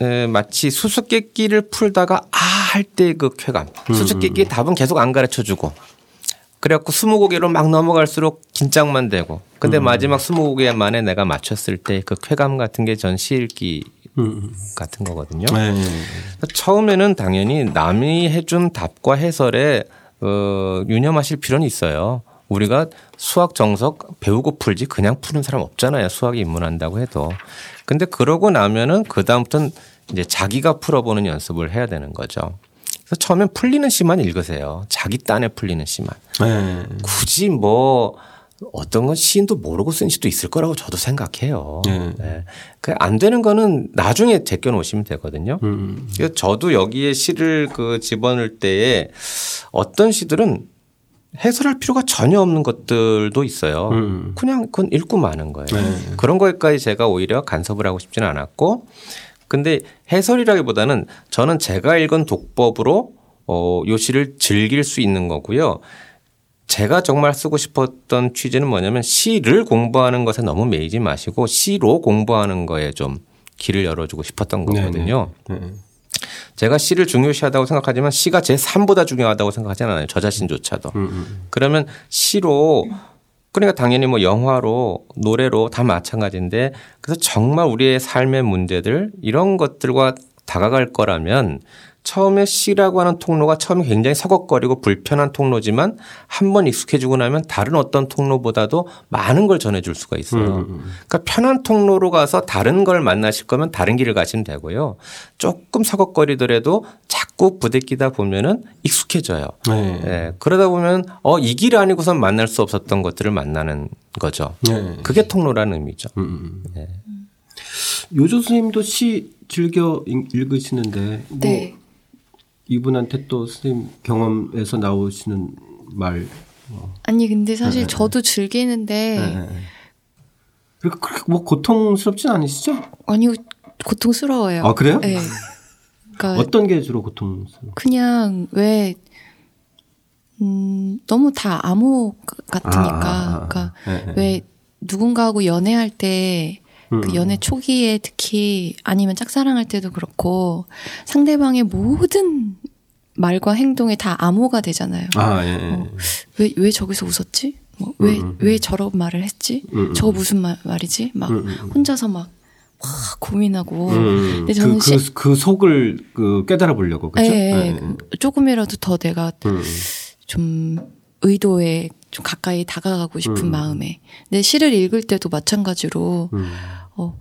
에, 마치 수수께끼를 풀다가 아 할 때 그 쾌감. 음. 수수께끼 답은 계속 안 가르쳐 주고 그래갖고 스무 고개로 막 넘어갈수록 긴장만 되고 근데 음. 마지막 스무 고개 만에 내가 맞췄을 때 그 쾌감 같은 게 전 시읽기 음. 같은 거거든요. 네. 처음에는 당연히 남이 해준 답과 해설에 어, 유념하실 필요는 있어요. 우리가 수학 정석 배우고 풀지 그냥 푸는 사람 없잖아요. 수학에 입문한다고 해도. 근데 그러고 나면은 그다음부터는 이제 자기가 풀어보는 연습을 해야 되는 거죠. 그래서 처음엔 풀리는 시만 읽으세요. 자기 딴에 풀리는 시만. 네. 굳이 뭐 어떤 건 시인도 모르고 쓴 시도 있을 거라고 저도 생각해요. 네. 네. 그안 되는 거는 나중에 제껴 놓으시면 되거든요. 음. 그래서 저도 여기에 시를 그 집어넣을 때에 어떤 시들은 해설할 필요가 전혀 없는 것들도 있어요. 음. 그냥 그건 읽고 마는 거예요. 네. 그런 거에까지 제가 오히려 간섭을 하고 싶지는 않았고 근데 해설이라기보다는 저는 제가 읽은 독법으로 어, 요 시를 즐길 수 있는 거고요. 제가 정말 쓰고 싶었던 취지는 뭐냐면 시를 공부하는 것에 너무 매이지 마시고 시로 공부하는 거에 좀 길을 열어주고 싶었던 거거든요. 네네. 네. 제가 시를 중요시하다고 생각하지만 시가 제 3보다 중요하다고 생각하지는 않아요. 저 자신조차도. 음, 음. 그러면 시로 그러니까 당연히 뭐 영화로 노래로 다 마찬가지인데 그래서 정말 우리의 삶의 문제들 이런 것들과 다가갈 거라면 처음에 시라고 하는 통로가 처음에 굉장히 서걱거리고 불편한 통로지만 한 번 익숙해지고 나면 다른 어떤 통로보다도 많은 걸 전해줄 수가 있어요. 음, 음, 음. 그러니까 편한 통로로 가서 다른 걸 만나실 거면 다른 길을 가시면 되고요. 조금 서걱거리더라도 자꾸 부대끼다 보면은 익숙해져요. 네. 네. 그러다 보면 어, 이 길 아니고선 만날 수 없었던 것들을 만나는 거죠. 네. 그게 통로라는 의미죠. 음, 네.
요조 스님도 시 즐겨 읽으시는데 뭐 네. 이분한테 또 선생님 경험에서 나오시는 말.
뭐. 아니 근데 사실 네. 저도 즐기는데. 네.
그렇게 뭐 고통스럽진 않으시죠?
아니요 고통스러워요.
아 그래요? 네. 그러니까 [laughs] 어떤 게 주로 고통스러워?
그냥 왜 음, 너무 다 암호 같으니까. 아, 아, 아. 그러니까 네, 네. 왜 누군가하고 연애할 때 그 음. 연애 초기에 특히 아니면 짝사랑할 때도 그렇고 상대방의 모든 말과 행동이 다 암호가 되잖아요. 아, 예, 예. 어, 왜, 왜 저기서 웃었지? 뭐, 왜, 음, 음. 왜 저런 말을 했지? 음, 음. 저거 무슨 말, 말이지? 막 혼자서 막, 와, 고민하고.
근데 저는 그, 그, 그, 속을 그 깨달아 보려고. 그죠? 예,
예. 네. 조금이라도 더 내가 좀 의도에 좀 가까이 다가가고 싶은 마음에. 근데 시를 읽을 때도 마찬가지로 어,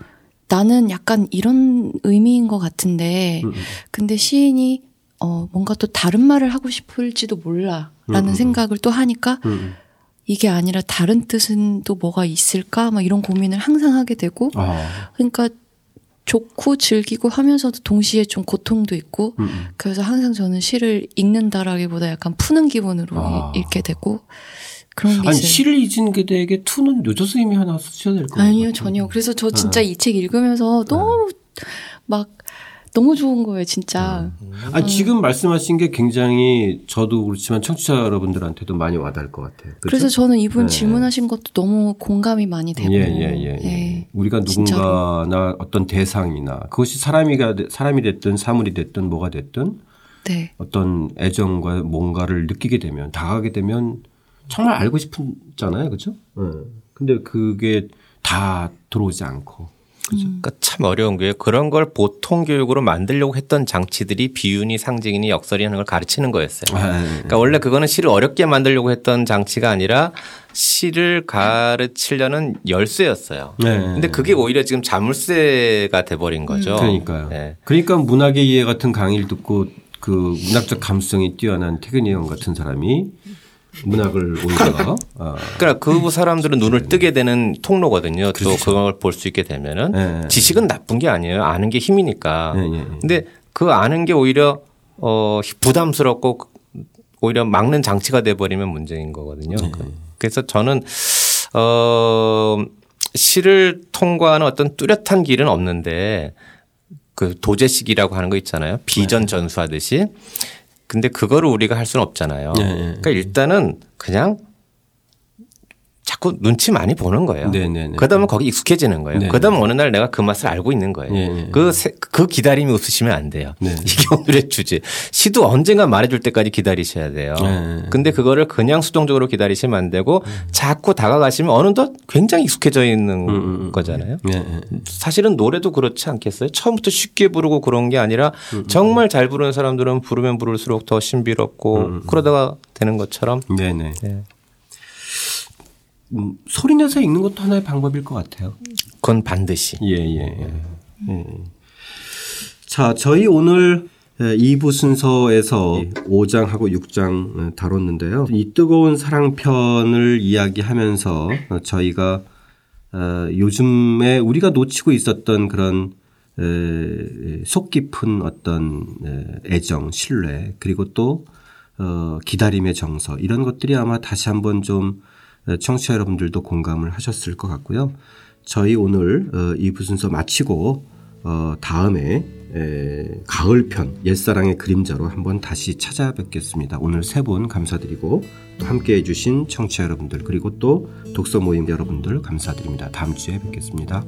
나는 약간 이런 의미인 것 같은데, 음. 음. 근데 시인이 어, 뭔가 또 다른 말을 하고 싶을지도 몰라. 라는 음. 음 생각을 또 하니까, 음. 이게 아니라 다른 뜻은 또 뭐가 있을까? 막 이런 고민을 항상 하게 되고, 아. 그러니까 좋고 즐기고 하면서도 동시에 좀 고통도 있고, 음. 그래서 항상 저는 시를 읽는다라기보다 약간 푸는 기분으로 아. 읽게 되고,
그런 게 아니 있어요. 시를 잊은 게되게 투는 요조 스님이 하나 쓰셔야 될것 같아요.
아니요 전혀. 그래서 저 진짜 네. 이책 읽으면서 너무 네. 막 너무 좋은 거예요, 진짜.
음. 아니, 지금 말씀하신 게 굉장히 저도 그렇지만 청취자 여러분들한테도 많이 와닿을 것 같아요.
그렇죠? 그래서 저는 이분 네. 질문하신 것도 너무 공감이 많이 되고. 예, 예, 예. 예.
예. 우리가 누군가나 진짜로. 어떤 대상이나 그것이 사람이가, 사람이 됐든 사물이 됐든 뭐가 됐든 네. 어떤 애정과 뭔가를 느끼게 되면 다가게 되면 정말 알고 싶잖아요. 그렇죠? 네. 근데 그게 다 들어오지 않고.
그죠? 음. 그러니까 참 어려운 게 그런 걸 보통 교육으로 만들려고 했던 장치들이 비윤이 상징이니 역설이 하는 걸 가르치는 거였어요. 아, 네. 네. 그러니까 원래 그거는 시를 어렵게 만들려고 했던 장치가 아니라 시를 가르치려는 열쇠였어요. 네. 근데 그게 오히려 지금 자물쇠가 돼버린 거죠.
음. 그러니까요. 네. 그러니까 문학의 이해 같은 강의를 듣고 그 문학적 감수성이 뛰어난 태근이 형 같은 사람이 문학을 오히려.
어. 그러니까 그 사람들은 눈을 뜨게 되는 통로거든요. 그렇죠. 또 그걸 볼 수 있게 되면은 네. 지식은 나쁜 게 아니에요. 아는 게 힘이니까. 네, 네, 근데 그 아는 게 오히려 어 부담스럽고 오히려 막는 장치가 돼 버리면 문제인 거거든요. 네. 그래서 저는 어 시를 통과하는 어떤 뚜렷한 길은 없는데 그 도제식이라고 하는 거 있잖아요. 비전 네. 전수하듯이 근데 그거를 우리가 할 수는 없잖아요. 네. 그러니까 일단은 그냥 자꾸 눈치 많이 보는 거예요. 네네네. 그러다 보면 거기 익숙해지는 거예요. 네네. 그러다 보면 어느 날 내가 그 맛을 알고 있는 거예요. 네네. 그, 그 기다림이 웃으시면 안 돼요. 네네. 이게 오늘의 주제. 시도 언젠가 말해줄 때까지 기다리셔야 돼요. 네. 근데 그거를 그냥 수동적으로 기다리시면 안 되고 음. 자꾸 다가가시면 어느덧 굉장히 익숙해져 있는 음, 음, 음. 거잖아요. 네. 사실은 노래도 그렇지 않겠어요? 처음부터 쉽게 부르고 그런 게 아니라 음, 정말 잘 부르는 사람들은 부르면 부를수록 더 신비롭고 그러다가 되는 것처럼. 네네. 네.
음, 소리 내서 읽는 것도 하나의 방법일 것 같아요.
그건 반드시.
예, 예, 예. 예. 자, 저희 오늘 2부 순서에서 5장하고 6장 다뤘는데요. 이 뜨거운 사랑편을 이야기하면서 저희가 어, 요즘에 우리가 놓치고 있었던 그런 속 깊은 어떤 애정, 신뢰, 그리고 또 어, 기다림의 정서 이런 것들이 아마 다시 한번 좀 청취자 여러분들도 공감을 하셨을 것 같고요. 저희 오늘 어, 이 부 순서 마치고 어, 다음에 에, 가을편 옛사랑의 그림자로 한번 다시 찾아뵙겠습니다. 오늘 세 분 감사드리고 또 함께 해 주신 청취자 여러분들 그리고 또 독서 모임 여러분들 감사드립니다. 다음 주에 뵙겠습니다.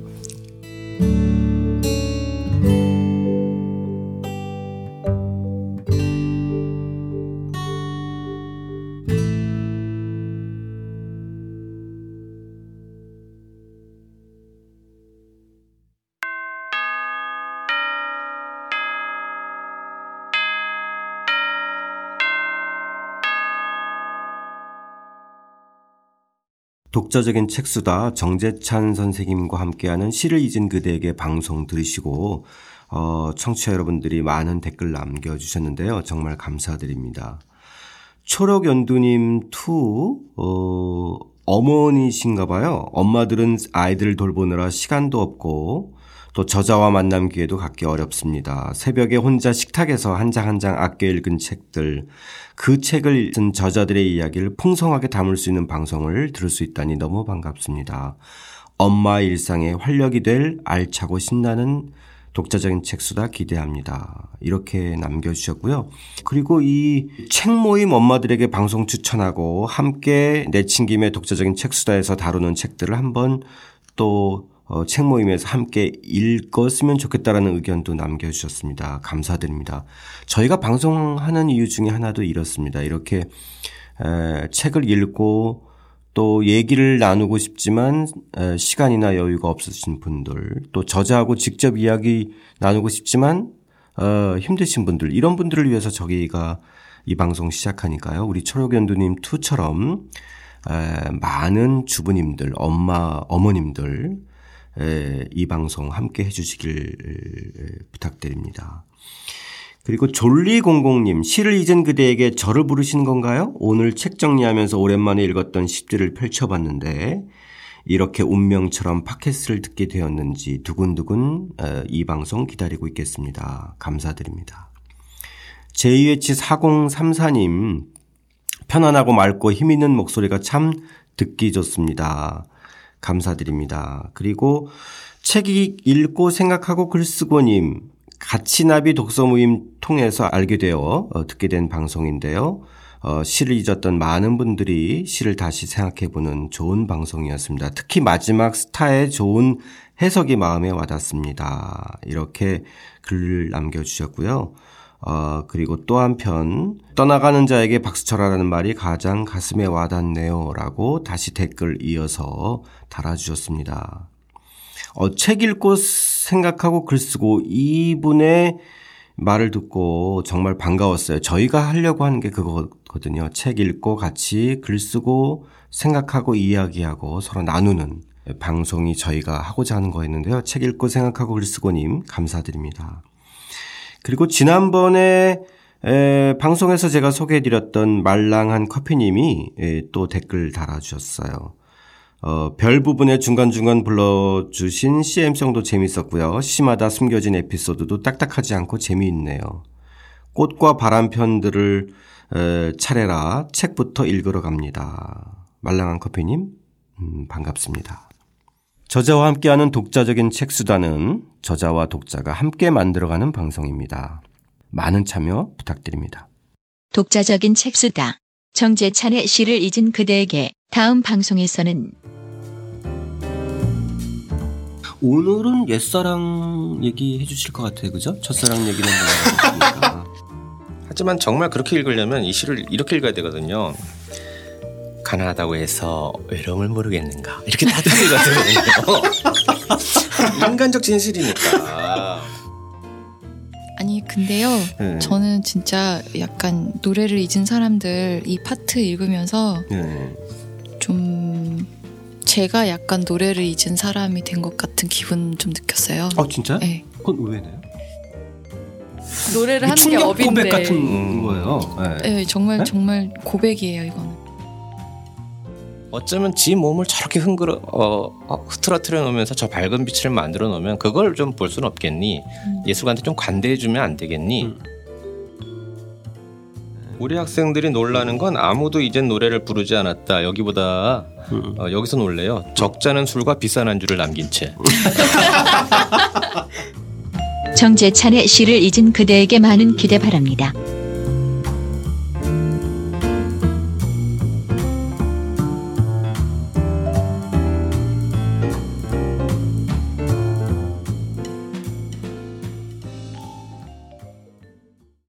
독자적인 책수다 정재찬 선생님과 함께하는 시를 잊은 그대에게 방송 들으시고 어, 청취자 여러분들이 많은 댓글 남겨주셨는데요. 정말 감사드립니다. 초록연두님 투 어, 어머니신가 봐요. 엄마들은 아이들을 돌보느라 시간도 없고 또 저자와 만남 기회도 갖기 어렵습니다. 새벽에 혼자 식탁에서 한 장 한 장 아껴 읽은 책들 그 책을 쓴 저자들의 이야기를 풍성하게 담을 수 있는 방송을 들을 수 있다니 너무 반갑습니다. 엄마 일상에 활력이 될 알차고 신나는 독자적인 책수다 기대합니다. 이렇게 남겨주셨고요. 그리고 이 책 모임 엄마들에게 방송 추천하고 함께 내친김에 독자적인 책수다에서 다루는 책들을 한번 또 어, 책 모임에서 함께 읽었으면 좋겠다라는 의견도 남겨주셨습니다. 감사드립니다. 저희가 방송하는 이유 중에 하나도 이렇습니다. 이렇게 에, 책을 읽고 또 얘기를 나누고 싶지만 에, 시간이나 여유가 없으신 분들 또 저자하고 직접 이야기 나누고 싶지만 어, 힘드신 분들 이런 분들을 위해서 저희가 이 방송 시작하니까요. 우리 초록연두님 투처럼 에, 많은 주부님들, 엄마, 어머님들 이 방송 함께 해주시길 부탁드립니다. 그리고 졸리공공님, 시를 잊은 그대에게 저를 부르신 건가요? 오늘 책 정리하면서 오랜만에 읽었던 시들을 펼쳐봤는데, 이렇게 운명처럼 팟캐스트를 듣게 되었는지 두근두근 이 방송 기다리고 있겠습니다. 감사드립니다. JH4034님, 편안하고 맑고 힘있는 목소리가 참 듣기 좋습니다. 감사드립니다. 그리고 책이 읽고 생각하고 글 쓰고님 가치나비 독서 모임 통해서 알게 되어 어, 듣게 된 방송인데요. 어, 시를 잊었던 많은 분들이 시를 다시 생각해보는 좋은 방송이었습니다. 특히 마지막 스타의 좋은 해석이 마음에 와닿습니다. 이렇게 글 남겨주셨고요. 어, 그리고 또 한편 떠나가는 자에게 박수 쳐라라는 말이 가장 가슴에 와닿네요. 라고 다시 댓글 이어서 달아주셨습니다. 어, 책 읽고 생각하고 글 쓰고 이분의 말을 듣고 정말 반가웠어요. 저희가 하려고 하는 게 그거거든요. 책 읽고 같이 글 쓰고 생각하고 이야기하고 서로 나누는 방송이 저희가 하고자 하는 거였는데요. 책 읽고 생각하고 글 쓰고님 감사드립니다. 그리고 지난번에 에, 방송에서 제가 소개해드렸던 말랑한 커피님이 에, 또 댓글 달아주셨어요. 어, 별 부분에 중간중간 불러주신 CM성도 재밌었고요. 시마다 숨겨진 에피소드도 딱딱하지 않고 재미있네요. 꽃과 바람 편들을 에, 차례라 책부터 읽으러 갑니다. 말랑한 커피님, 음, 반갑습니다. 저자와 함께하는 독자적인 책 수단은 저자와 독자가 함께 만들어가는 방송입니다. 많은 참여 부탁드립니다.
독자적인 책 수다. 정재찬의 시를 잊은 그대에게 다음 방송에서는
오늘은 옛사랑 얘기 해 주실 것 같아요, 그죠? 첫사랑 얘기는 나왔으니까. [laughs]
하지만 정말 그렇게 읽으려면 이 시를 이렇게 읽어야 되거든요. 가난하다고 해서 외로움을 모르겠는가 이렇게 다 틀리거든요. 인간적 진실이니까.
아니 근데요 네. 저는 진짜 약간 노래를 잊은 사람들 이 파트 읽으면서 네. 좀 제가 약간 노래를 잊은 사람이 된 것 같은 기분 좀 느꼈어요.
아 진짜?
네.
그건 의외네요.
노래를 하는 게 업인데
고백 같은 거예요.
네. 네 정말 네? 정말 고백이에요 이거는.
어쩌면 지 몸을 저렇게 흥그러 어, 어, 흐트러트려 놓으면서 저 밝은 빛을 만들어 놓으면 그걸 좀 볼 수는 없겠니? 음. 예술가한테 좀 관대해 주면 안 되겠니? 음. 우리 학생들이 놀라는 건 아무도 이젠 노래를 부르지 않았다. 여기보다 음. 어, 여기서 놀래요. 적잖은 술과 비싼 안주를 남긴 채. [laughs]
정재찬의 시를 잊은 그대에게 많은 기대 바랍니다.